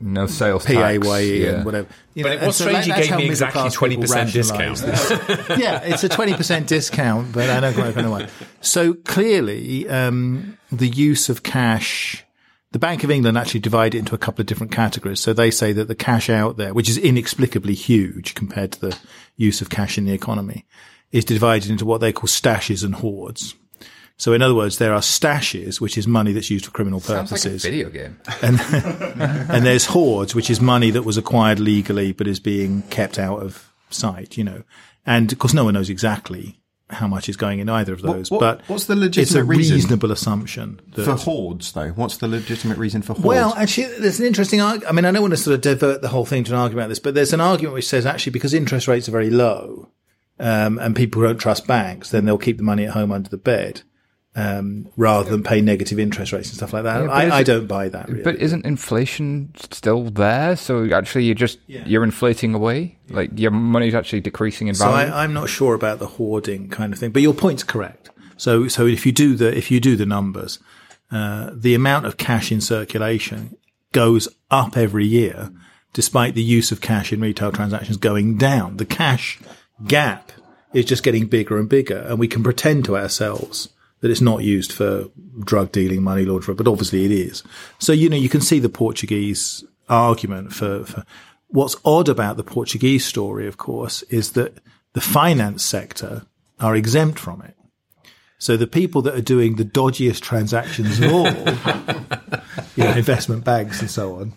no sales PAYE tax. and yeah. whatever. You But know, it and was so strange you that's gave how me exactly 20% rationalise discount. *laughs* yeah, it's a 20% discount, but I don't quite know why. So clearly, um, the use of cash, the Bank of England actually divide it into a couple of different categories. So they say that the cash out there, which is inexplicably huge compared to the use of cash in the economy, is divided into what they call stashes and hoards. So in other words, there are stashes, which is money that's used for criminal Sounds like a purposes. video game. *laughs* and, and there's hoards, which is money that was acquired legally but is being kept out of sight, you know. And of course, no one knows exactly how much is going in either of those. what- but what's the legitimate It's a reason reasonable assumption For hordes, though, what's the legitimate reason for hordes? well, actually, there's an interesting argument. I mean, I don't want to sort of divert the whole thing to an argument about this, but there's an argument which says actually because interest rates are very low, um, and people don't trust banks, then they'll keep the money at home under the bed, um, rather than pay negative interest rates and stuff like that. Yeah, I, I don't buy that. Really. But isn't inflation still there? So actually, you're just you're inflating away. Like your money's actually decreasing in So value. I, I'm not sure about the hoarding kind of thing, but your point's correct. So, so if you do the, if you do the numbers, uh, the amount of cash in circulation goes up every year, despite the use of cash in retail transactions going down. The cash gap is just getting bigger and bigger, and we can pretend to ourselves that it's not used for drug dealing, money laundering, but obviously it is. So, you know, you can see the Portuguese argument for, for what's odd about the Portuguese story, of course, is that the finance sector are exempt from it. So the people that are doing the dodgiest transactions of all, *laughs* you know, investment banks and so on,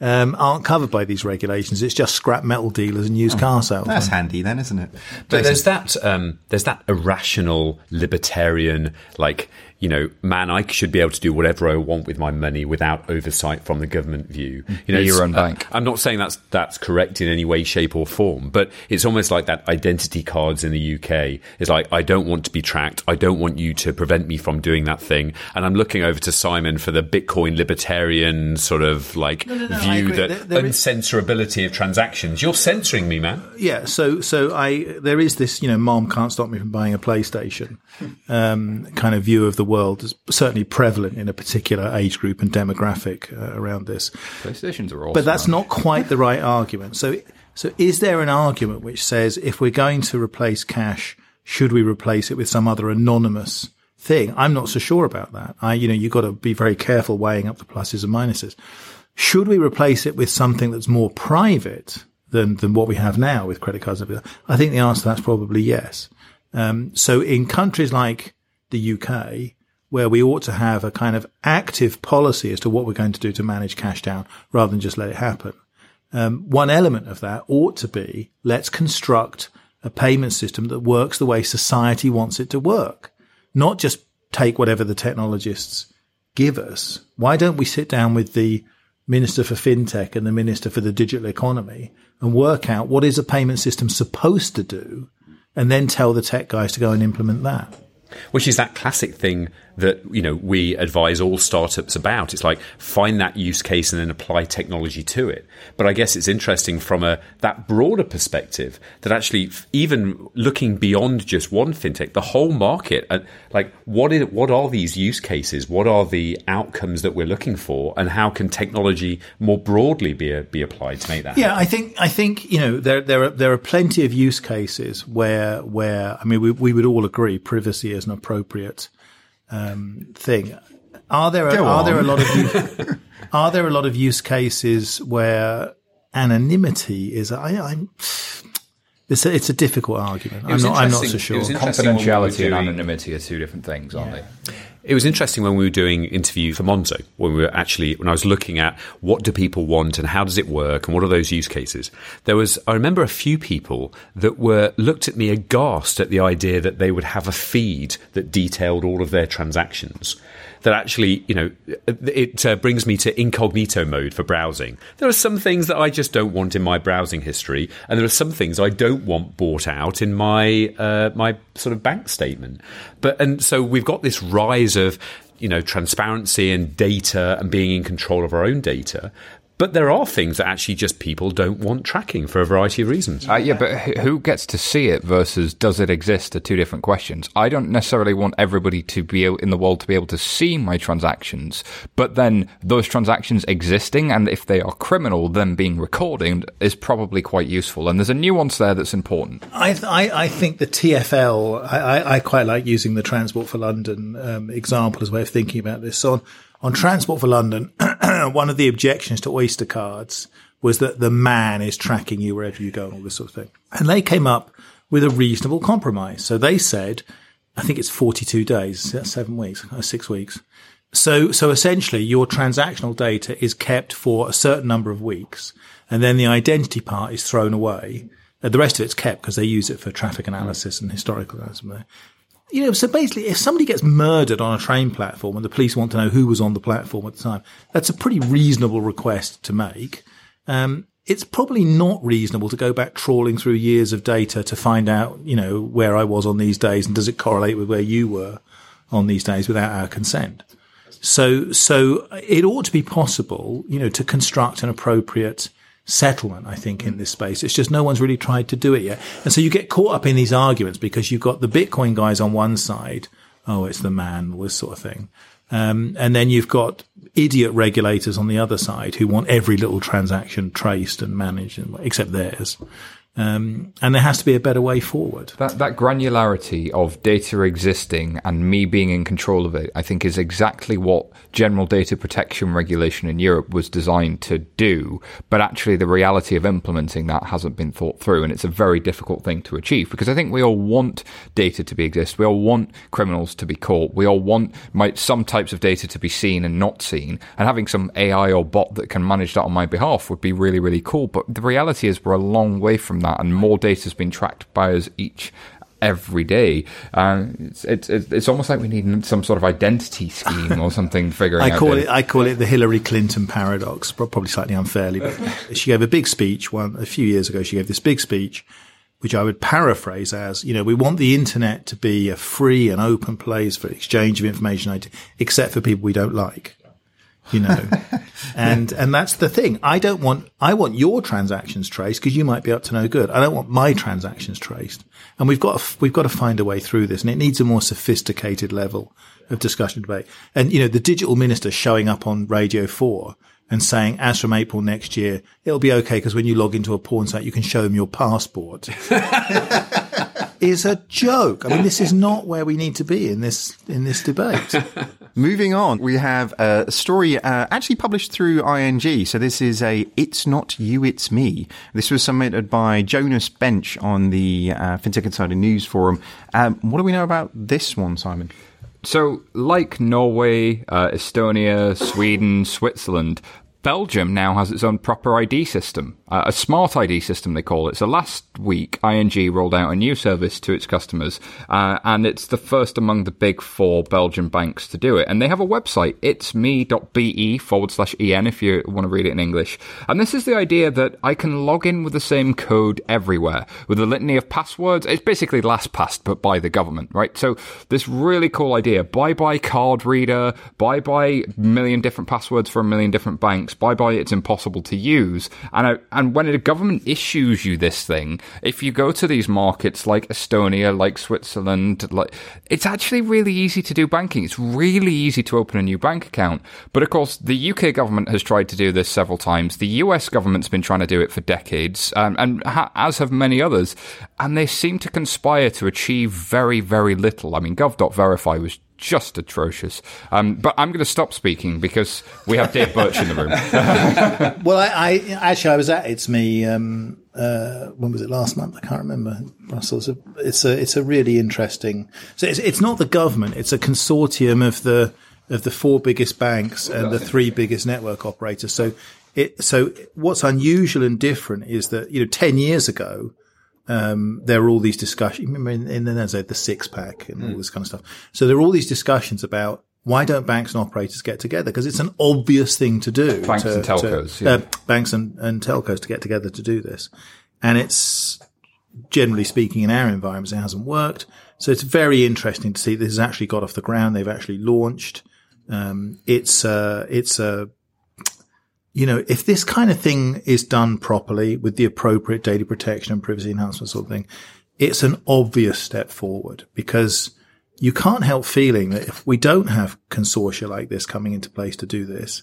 um, aren't covered by these regulations. It's just scrap metal dealers and used car salesmen. That's handy then, isn't it? But there's that um, there's that irrational libertarian like you know, man, I should be able to do whatever I want with my money without oversight from the government view. You know, Be your own bank. I'm not saying that's that's correct in any way, shape, or form, but it's almost like that identity cards in the UK. It's like I don't want to be tracked. I don't want you to prevent me from doing that thing. And I'm looking over to Simon for the Bitcoin libertarian sort of like no, I view that There- there is- uncensorability of transactions. You're censoring me, man. Yeah, so so I there is this you know mom can't stop me from buying a PlayStation um, kind of view of the world is certainly prevalent in a particular age group and demographic uh, around this. PlayStations are awesome. But that's not quite the right argument. So so is there an argument which says if we're going to replace cash, should we replace it with some other anonymous thing? I'm not so sure about that. I you know you've got to be very careful weighing up the pluses and minuses. Should we replace it with something that's more private than, than what we have now with credit cards? I think the answer to that's probably yes. Um, so in countries like the UK, where we ought to have a kind of active policy as to what we're going to do to manage cash down rather than just let it happen. Um, one element of that ought to be let's construct a payment system that works the way society wants it to work, not just take whatever the technologists give us. Why don't we sit down with the Minister for FinTech and the Minister for the Digital Economy and work out what is a payment system supposed to do and then tell the tech guys to go and implement that? which is that classic thing that you know we advise all startups about. It's like find that use case and then apply technology to it. But i guess it's interesting from a that broader perspective that actually even looking beyond just one fintech the whole market and like what is what are these use cases? What are the outcomes that we're looking for? And how can technology more broadly be be applied to make that Yeah, I think I think you know there there are there are plenty of use cases where where I mean we we would all agree privacy is an appropriate um, thing. Are there Go are there a lot of use, *laughs* are there a lot of use cases where anonymity is I, I'm it's a, it's a difficult argument. I'm not I'm not so sure. was interesting when we were Confidentiality and anonymity are two different things, aren't they? It was interesting when we were doing interview for Monzo, when we were actually when I was looking at what do people want and how does it work and what are those use cases. There was I remember a few people that were looked at me aghast at the idea that they would have a feed that detailed all of their transactions. That actually, you know, it uh, brings me to incognito mode for browsing. There are some things that I just don't want in my browsing history, and there are some things I don't want bought out in my uh, my sort of bank statement. But and so we've got this rise of you know transparency and data and being in control of our own data. But there are things that actually just people don't want tracking for a variety of reasons. Uh, yeah, but who gets to see it versus does it exist are two different questions. I don't necessarily want everybody to be in the world to be able to see my transactions, but then those transactions existing and if they are criminal, then being recorded is probably quite useful. And there's a nuance there that's important. I, th- I, I think the TFL, I, I, I quite like using the Transport for London um, example as a way of thinking about this. So on, on Transport for London, *clears throat* one of the objections to Oyster cards was that the man is tracking you wherever you go and all this sort of thing. And they came up with a reasonable compromise. So they said, I think it's 42 days, seven weeks, uh, six weeks. So, so essentially your transactional data is kept for a certain number of weeks and then the identity part is thrown away. Uh, the rest of it's kept because they use it for traffic analysis and historical analysis. You know, so basically if somebody gets murdered on a train platform and the police want to know who was on the platform at the time, that's a pretty reasonable request to make. Um, it's probably not reasonable to go back trawling through years of data to find out, you know, where I was on these days and does it correlate with where you were on these days without our consent. So, so it ought to be possible, you know, to construct an appropriate settlement, I think, in this space. It's just no one's really tried to do it yet. And so you get caught up in these arguments because you've got the Bitcoin guys on one side. Oh, it's the man, this sort of thing. Um, and then you've got idiot regulators on the other side who want every little transaction traced and managed, except theirs. Um, and there has to be a better way forward. That that granularity of data existing and me being in control of it, I think, is exactly what general data protection regulation in Europe was designed to do. But actually, the reality of implementing that hasn't been thought through, and it's a very difficult thing to achieve because I think we all want data to be exist. We all want criminals to be caught. We all want my, some types of data to be seen and not seen. And having some AI or bot that can manage that on my behalf would be really, really cool. But the reality is, we're a long way from that, and more data has been tracked by us each every day. Uh, it's, it's it's almost like we need some sort of identity scheme or something *laughs* figuring I call out. it I call it the Hillary Clinton paradox, probably slightly unfairly, but *laughs* she gave a big speech one a few years ago. She gave this big speech, which I would paraphrase as, you know, we want the internet to be a free and open place for exchange of information, except for people we don't like you know, *laughs* and, and that's the thing. I don't want, I want your transactions traced because you might be up to no good. I don't want my transactions traced. And we've got, to, we've got to find a way through this and it needs a more sophisticated level of discussion debate. And, you know, the digital minister showing up on Radio 4 and saying, as from April next year, it'll be okay because when you log into a porn site, you can show them your passport. *laughs* is a joke. I mean, this is not where we need to be in this in this debate. *laughs* Moving on, we have a story uh, actually published through ING. So this is a "It's Not You, It's Me." This was submitted by Jonas Bench on the uh, FinTech Insider News forum. Um, what do we know about this one, Simon? So, like Norway, uh, Estonia, Sweden, Switzerland, Belgium now has its own proper ID system, uh, a smart ID system they call it. So last week, ING rolled out a new service to its customers, uh, and it's the first among the big four Belgian banks to do it. And they have a website, it's me.be forward slash en if you want to read it in English. And this is the idea that I can log in with the same code everywhere with a litany of passwords. It's basically LastPass, but by the government, right? So this really cool idea. Bye bye card reader, bye bye million different passwords for a million different banks Bye bye, it's impossible to use. And I, and when a government issues you this thing, if you go to these markets like Estonia, like Switzerland, like it's actually really easy to do banking. It's really easy to open a new bank account. But of course, the UK government has tried to do this several times. The US government's been trying to do it for decades, um, and ha- as have many others. And they seem to conspire to achieve very, very little. I mean, gov.verify was just atrocious. Um, but I'm going to stop speaking because we have Dave Birch in the room. *laughs* well, I, I, actually I was at It's Me. Um, uh, when was it last month? I can't remember. A it's a, it's a really interesting. So it's, it's not the government; it's a consortium of the of the four biggest banks and the three biggest network operators. So it so what's unusual and different is that you know ten years ago um, there are all these discussions. Remember in, in the, the six pack and all hmm. this kind of stuff. So there are all these discussions about why don't banks and operators get together? Because it's an obvious thing to do. Banks to, and telcos. To, yeah. uh, banks and, and telcos to get together to do this. And it's generally speaking in our environments, it hasn't worked. So it's very interesting to see this has actually got off the ground. They've actually launched. Um, it's, uh, it's a, you know, if this kind of thing is done properly with the appropriate data protection and privacy enhancement sort of thing, it's an obvious step forward because you can't help feeling that if we don't have consortia like this coming into place to do this,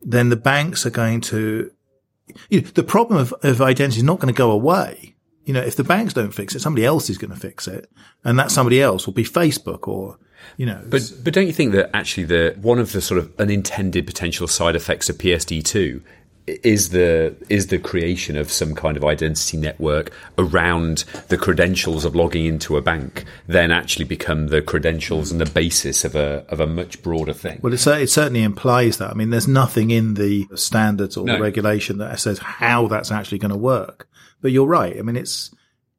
then the banks are going to, you know, the problem of, of identity is not going to go away. You know, if the banks don't fix it, somebody else is going to fix it. And that somebody else will be Facebook or you know. But but don't you think that actually the one of the sort of unintended potential side effects of PSD two is the is the creation of some kind of identity network around the credentials of logging into a bank then actually become the credentials and the basis of a of a much broader thing. Well, it, it certainly implies that. I mean, there's nothing in the standards or no. the regulation that says how that's actually going to work. But you're right. I mean, it's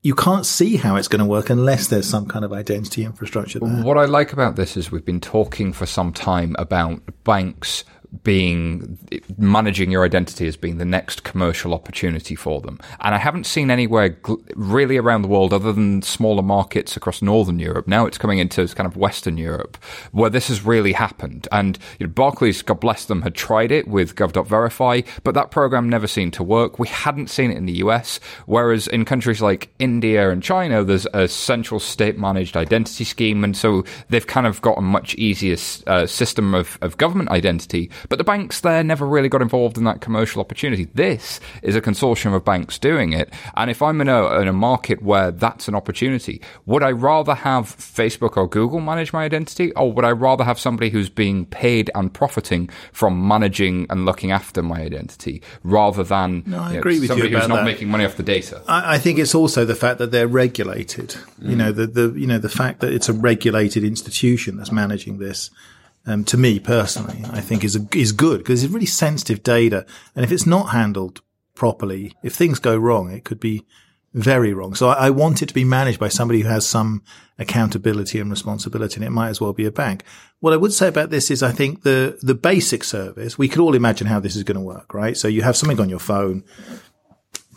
you can't see how it's going to work unless there's some kind of identity infrastructure there. What I like about this is we've been talking for some time about banks being managing your identity as being the next commercial opportunity for them. And I haven't seen anywhere gl- really around the world other than smaller markets across Northern Europe. Now it's coming into kind of Western Europe where this has really happened. And you know, Barclays, God bless them, had tried it with gov.verify, but that program never seemed to work. We hadn't seen it in the US. Whereas in countries like India and China, there's a central state managed identity scheme. And so they've kind of got a much easier uh, system of, of government identity but the banks there never really got involved in that commercial opportunity. This is a consortium of banks doing it. And if I'm in a, in a market where that's an opportunity, would I rather have Facebook or Google manage my identity or would I rather have somebody who's being paid and profiting from managing and looking after my identity rather than no, I you know, agree with somebody who's not that. making money off the data? I, I, think it's also the fact that they're regulated. Mm. You know, the, the, you know, the fact that it's a regulated institution that's managing this um, to me personally, I think is a, is good because it's really sensitive data, and if it's not handled properly, if things go wrong, it could be very wrong. So I, I want it to be managed by somebody who has some accountability and responsibility, and it might as well be a bank. What I would say about this is I think the, the basic service, we could all imagine how this is going to work, right? So you have something on your phone.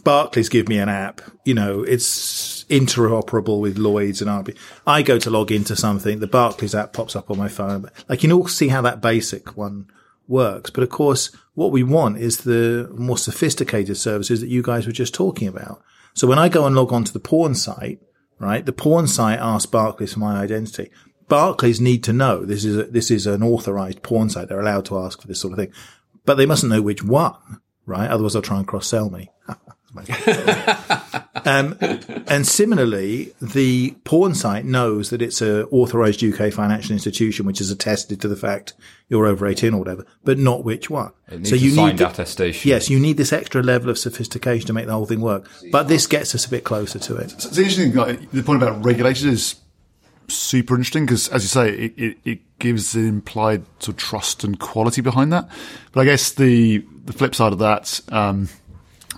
Barclays give me an app. You know, it's interoperable with Lloyd's and RB. I go to log into something. The Barclays app pops up on my phone. Like you can all see how that basic one works. But of course, what we want is the more sophisticated services that you guys were just talking about. So when I go and log on to the porn site, right, the porn site asks Barclays for my identity. Barclays need to know this is a, this is an authorized porn site. They're allowed to ask for this sort of thing, but they mustn't know which one, right? Otherwise, they'll try and cross sell me. *laughs* um, and similarly, the porn site knows that it's a authorized UK financial institution, which is attested to the fact you're over 18 or whatever, but not which one. so you need the, attestation. Yes, you need this extra level of sophistication to make the whole thing work. But this gets us a bit closer to it. It's interesting. Like, the point about regulation is super interesting because, as you say, it, it, it gives an implied sort of trust and quality behind that. But I guess the the flip side of that. Um,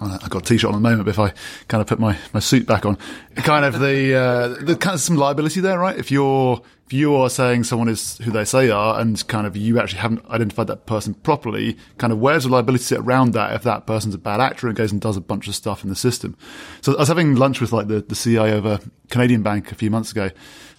I've got a t-shirt on at the moment, but if I kind of put my, my suit back on, kind of the, uh, the kind of some liability there, right? If you're, if you are saying someone is who they say are and kind of you actually haven't identified that person properly, kind of where's the liability sit around that if that person's a bad actor and goes and does a bunch of stuff in the system? So I was having lunch with like the, the CIO of a Canadian bank a few months ago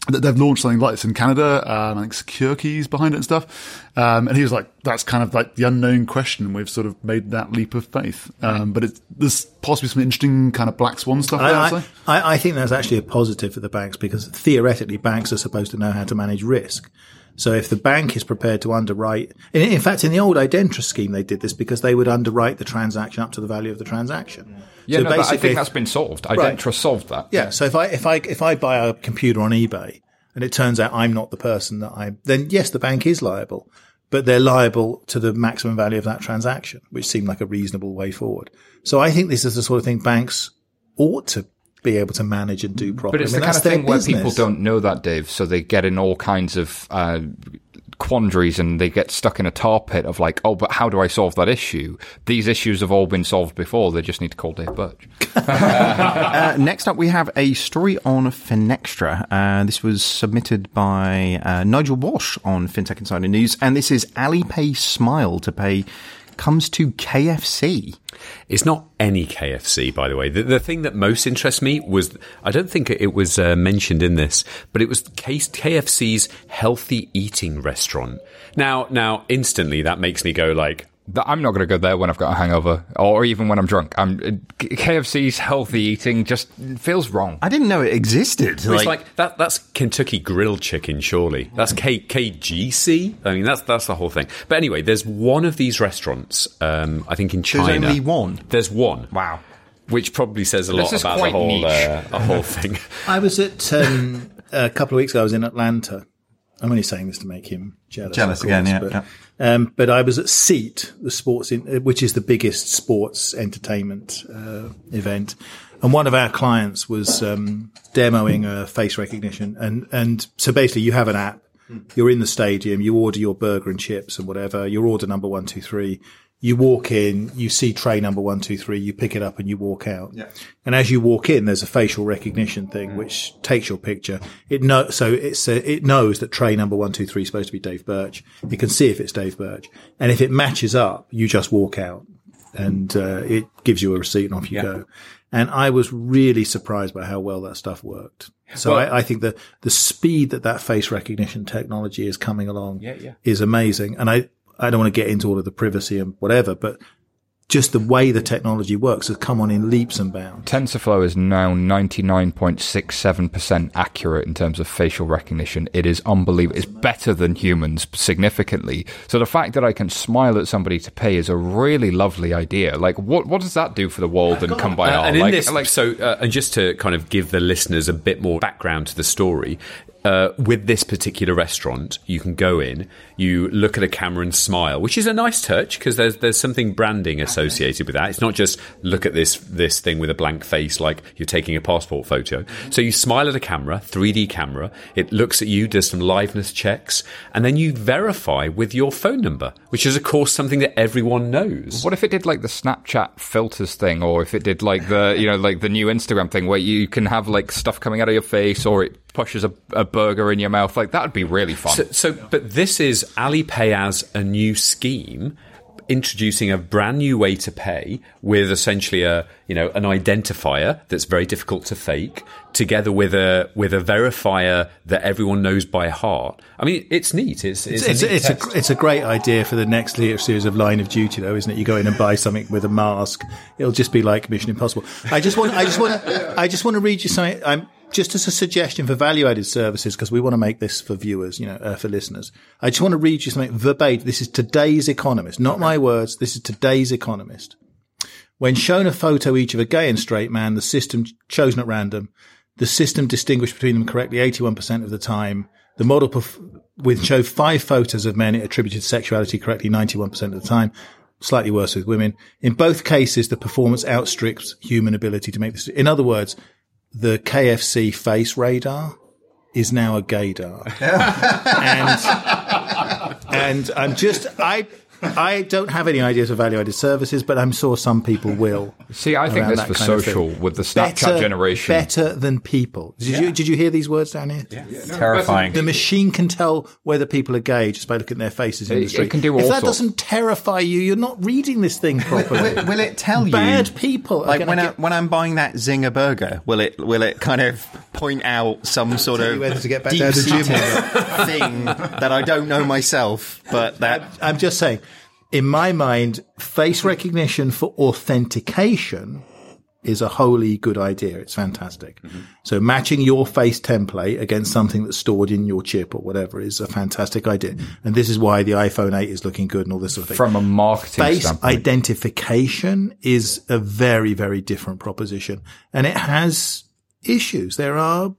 That they've launched something like this in Canada, um, I think SecureKey's behind it and stuff. Um, and he was like, that's kind of like the unknown question. We've sort of made that leap of faith. Um, but it's, there's possibly some interesting kind of black swan stuff I, there. I, I, think that's actually a positive for the banks because theoretically banks are supposed to know how to manage risk. So if the bank is prepared to underwrite, in, fact, in the old Identrus scheme, they did this because they would underwrite the transaction up to the value of the transaction. Yeah, so no, basically, I think that's been solved. Identrus right. solved that. Yeah. So if I if I if I buy a computer on eBay and it turns out I'm not the person that I, then yes, the bank is liable, but they're liable to the maximum value of that transaction, which seemed like a reasonable way forward. So I think this is the sort of thing banks ought to be able to manage and do properly. But it's I mean, the kind of thing where people don't know that, Dave, so they get in all kinds of uh, quandaries and they get stuck in a tar pit of like, oh, but how do I solve that issue? These issues have all been solved before. They just need to call Dave Birch. *laughs* *laughs* uh, next up, we have a story on Finextra. Uh, this was submitted by uh, Nigel Walsh on FinTech Insider News, and this is Alipay Smile to pay comes to KFC. It's not any KFC, by the way. The, the thing that most interests me was I don't think it was uh, mentioned in this, but it was KFC's healthy eating restaurant. Now, now, instantly that makes me go like, I'm not going to go there when I've got a hangover, or even when I'm drunk. I'm KFC's healthy eating just feels wrong. I didn't know it existed. It's like, like that. That's Kentucky Grilled Chicken, surely. That's K, KGC. I mean, that's that's the whole thing. But anyway, there's one of these restaurants. Um, I think in China. There's only one. There's one. Wow. Which probably says a lot about the whole uh, the whole *laughs* thing. I was at um, a couple of weeks ago. I was in Atlanta. I'm only saying this to make him jealous. Jealous course, again, yeah. But, yeah. Um, but I was at SEAT, the sports, in, uh, which is the biggest sports entertainment uh, event, and one of our clients was um, demoing a face recognition, and and so basically you have an app, you're in the stadium, you order your burger and chips and whatever, your order number one two three, you walk in, you see tray number one, two, three, you pick it up and you walk out. Yeah. And as you walk in, there's a facial recognition thing mm. which takes your picture. It know, so it's a, it knows that tray number one, two, three is supposed to be Dave Birch. It can see if it's Dave Birch. And if it matches up, you just walk out and, uh, it gives you a receipt and off you yeah. go. And I was really surprised by how well that stuff worked. So well, I, I, think the the speed that that face recognition technology is coming along yeah, yeah. is amazing. And I I don't want to get into all of the privacy and whatever, but just the way the technology works has come on in leaps and bounds. TensorFlow is now 99.67% accurate in terms of facial recognition. It is unbelievable. It's better than humans significantly. So the fact that I can smile at somebody to pay is a really lovely idea. Like, what what does that do for the world and come by uh, our? And in like, this, like, so, uh, and just to kind of give the listeners a bit more background to the story, uh, with this particular restaurant, you can go in, you look at a camera and smile, which is a nice touch because there's there's something branding associated with that. It's not just look at this this thing with a blank face like you're taking a passport photo. So you smile at a camera, 3D camera. It looks at you, does some liveness checks, and then you verify with your phone number, which is of course something that everyone knows. What if it did like the Snapchat filters thing, or if it did like the you know like the new Instagram thing where you can have like stuff coming out of your face, or it pushes a, a burger in your mouth? Like that would be really fun. So, so, but this is Alipay as a new scheme, introducing a brand new way to pay with essentially a you know an identifier that's very difficult to fake, together with a with a verifier that everyone knows by heart. I mean, it's neat. It's it's It's, a, neat it's, a, it's a great idea for the next series of Line of Duty, though, isn't it? You go in and buy something with a mask. It'll just be like Mission Impossible. I just want, I just want to, I just want to read you something. I'm just as a suggestion for value-added services because we want to make this for viewers, you know, uh, for listeners. I just want to read you something verbatim. This is today's Economist, not my words. This is today's Economist. When shown a photo each of a gay and straight man, the system chosen at random, the system distinguished between them correctly 81% of the time. The model perf- with showed five photos of men it attributed sexuality correctly 91% of the time. Slightly worse with women. In both cases, the performance outstrips human ability to make this. In other words, the KFC face radar is now a gaydar. *laughs* and, and I'm just, I, I don't have any ideas of value added services, but I'm sure some people will. See, I think around this that for kind of thing. social with the Snapchat generation. Better than people. Did you did you hear these words down here? Yeah, Terrifying. The machine can tell whether people are gay just by looking at their faces in It- the it street. can do all if that sorts. doesn't terrify you, you're not reading this thing properly. Will, will it tell you? Bad people Like gonna when, I, when I'm buying that Zinger burger, will it will it kind of point out some sort Tell you of whether to get back down to the deep-seated gym thing that I don't know myself, but that I'm just saying, in my mind, face recognition for authentication is a wholly good idea. It's fantastic. Mm-hmm. So matching your face template against something that's stored in your chip or whatever is a fantastic idea. And this is why the iPhone 8 is looking good and all this sort of thing. From a marketing face standpoint. identification is a very, very different proposition and it has issues. There are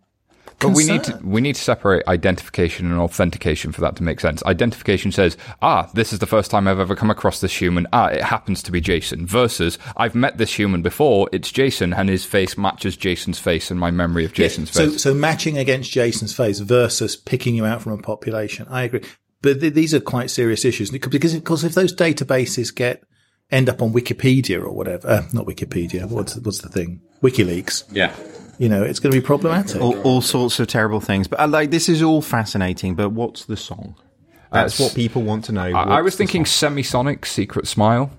But we need to we need to separate identification and authentication for that to make sense. Identification says, ah, this is the first time I've ever come across this human. Ah, it happens to be Jason. Versus, I've met this human before. It's Jason, and his face matches Jason's face and my memory of Jason's so, face. So matching against Jason's face versus picking you out from a population. I agree. But th- these are quite serious issues because, of course, if those databases get, end up on Wikipedia or whatever, uh, not Wikipedia, what's, what's the thing? WikiLeaks. yeah. You know, it's going to be problematic. all, all sorts of terrible things. But uh, like this is all fascinating. But what's the song? That's Uh, what people want to know. I, I was thinking song? Semisonic Secret Smile.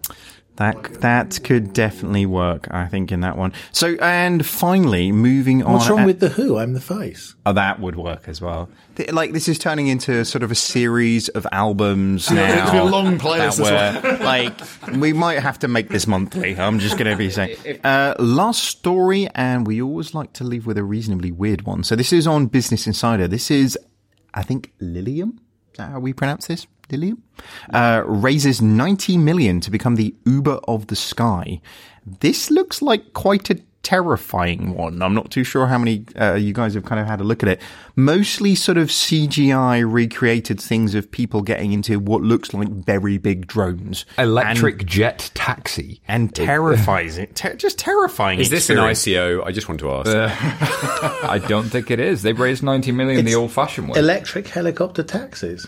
That that could definitely work. I think in that one. So and finally, moving on. What's wrong uh, with the Who? I'm the face. Oh, that would work as well. Like this is turning into sort of a series of albums now. it's a long playlist, like we might have to make this monthly. I'm just going to be saying uh, last story, and we always like to leave with a reasonably weird one. So this is on Business Insider. This is, I think, Lilium. Is that how we pronounce this? Lilium uh, raises 90 million to become the Uber of the sky. This looks like quite a terrifying one. I'm not too sure how many uh, you guys have kind of had a look at it. Mostly sort of CGI recreated things of people getting into what looks like very big drones. Electric and, jet taxi. and terrifies *laughs* it. Ter- just terrifying. Is this an. ICO? I just want to ask. *laughs* I don't think it is. They've raised 90 million the old fashioned way. Electric helicopter taxis.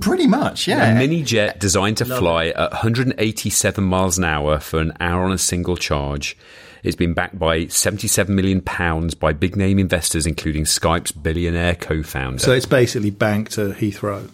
Pretty much, yeah. A mini jet designed to fly at 187 miles an hour for an hour on a single charge. It's been backed by 77 million pounds by big name investors, including Skype's billionaire co-founder. So it's basically banked to Heathrow.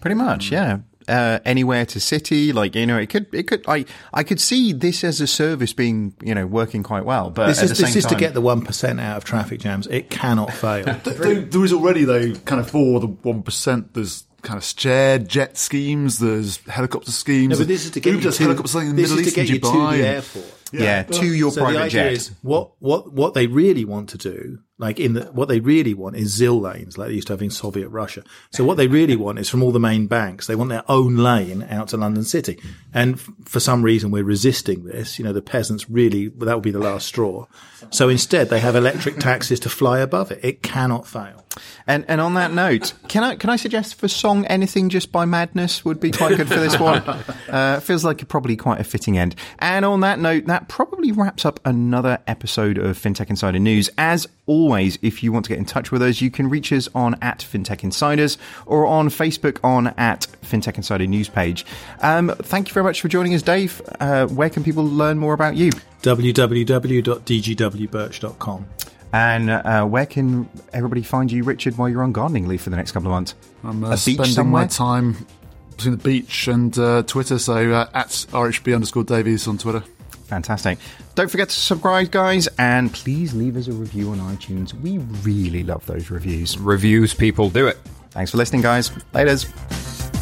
Pretty much, yeah. Uh, anywhere to city, like you know, it could, it could. I, I could see this as a service being, you know, working quite well. But This at is the this same is to get the one percent out of traffic jams. It cannot fail. *laughs* There, there is already though kind of for the one percent. There's kind of shared jet schemes. There's helicopter schemes. No, but this is to get Uber you does to, helicopter something in the Middle East to and you to the airport. yeah, to your so the private idea jet. is what what what they really want to do Like in the, what they really want is ZIL lanes, like they used to have in Soviet Russia. So what they really want is from all the main banks, they want their own lane out to London City. And f- for some reason we're resisting this. You know, the peasants really, that would be the last straw. So instead they have electric taxis to fly above it. It cannot fail. And and on that note, can I can I suggest for song anything just by Madness would be quite good for this one. *laughs* Uh, feels like probably quite a fitting end. And on that note, that probably wraps up another episode of FinTech Insider News. As always, if you want to get in touch with us, you can reach us on at FinTech Insiders or on Facebook on at FinTech Insider News page. Um, thank you very much for joining us, Dave. Uh, where can people learn more about you? www.dgwbirch.com. And uh, where can everybody find you, Richard, while you're on gardening leave for the next couple of months? I'm uh, A beach spending somewhere? my time between the beach and uh, Twitter, so uh, at RHB underscore Davies on Twitter. Fantastic. Don't forget to subscribe, guys, and please leave us a review on iTunes. We really love those reviews. Reviews, people, do it. Thanks for listening, guys. Laters.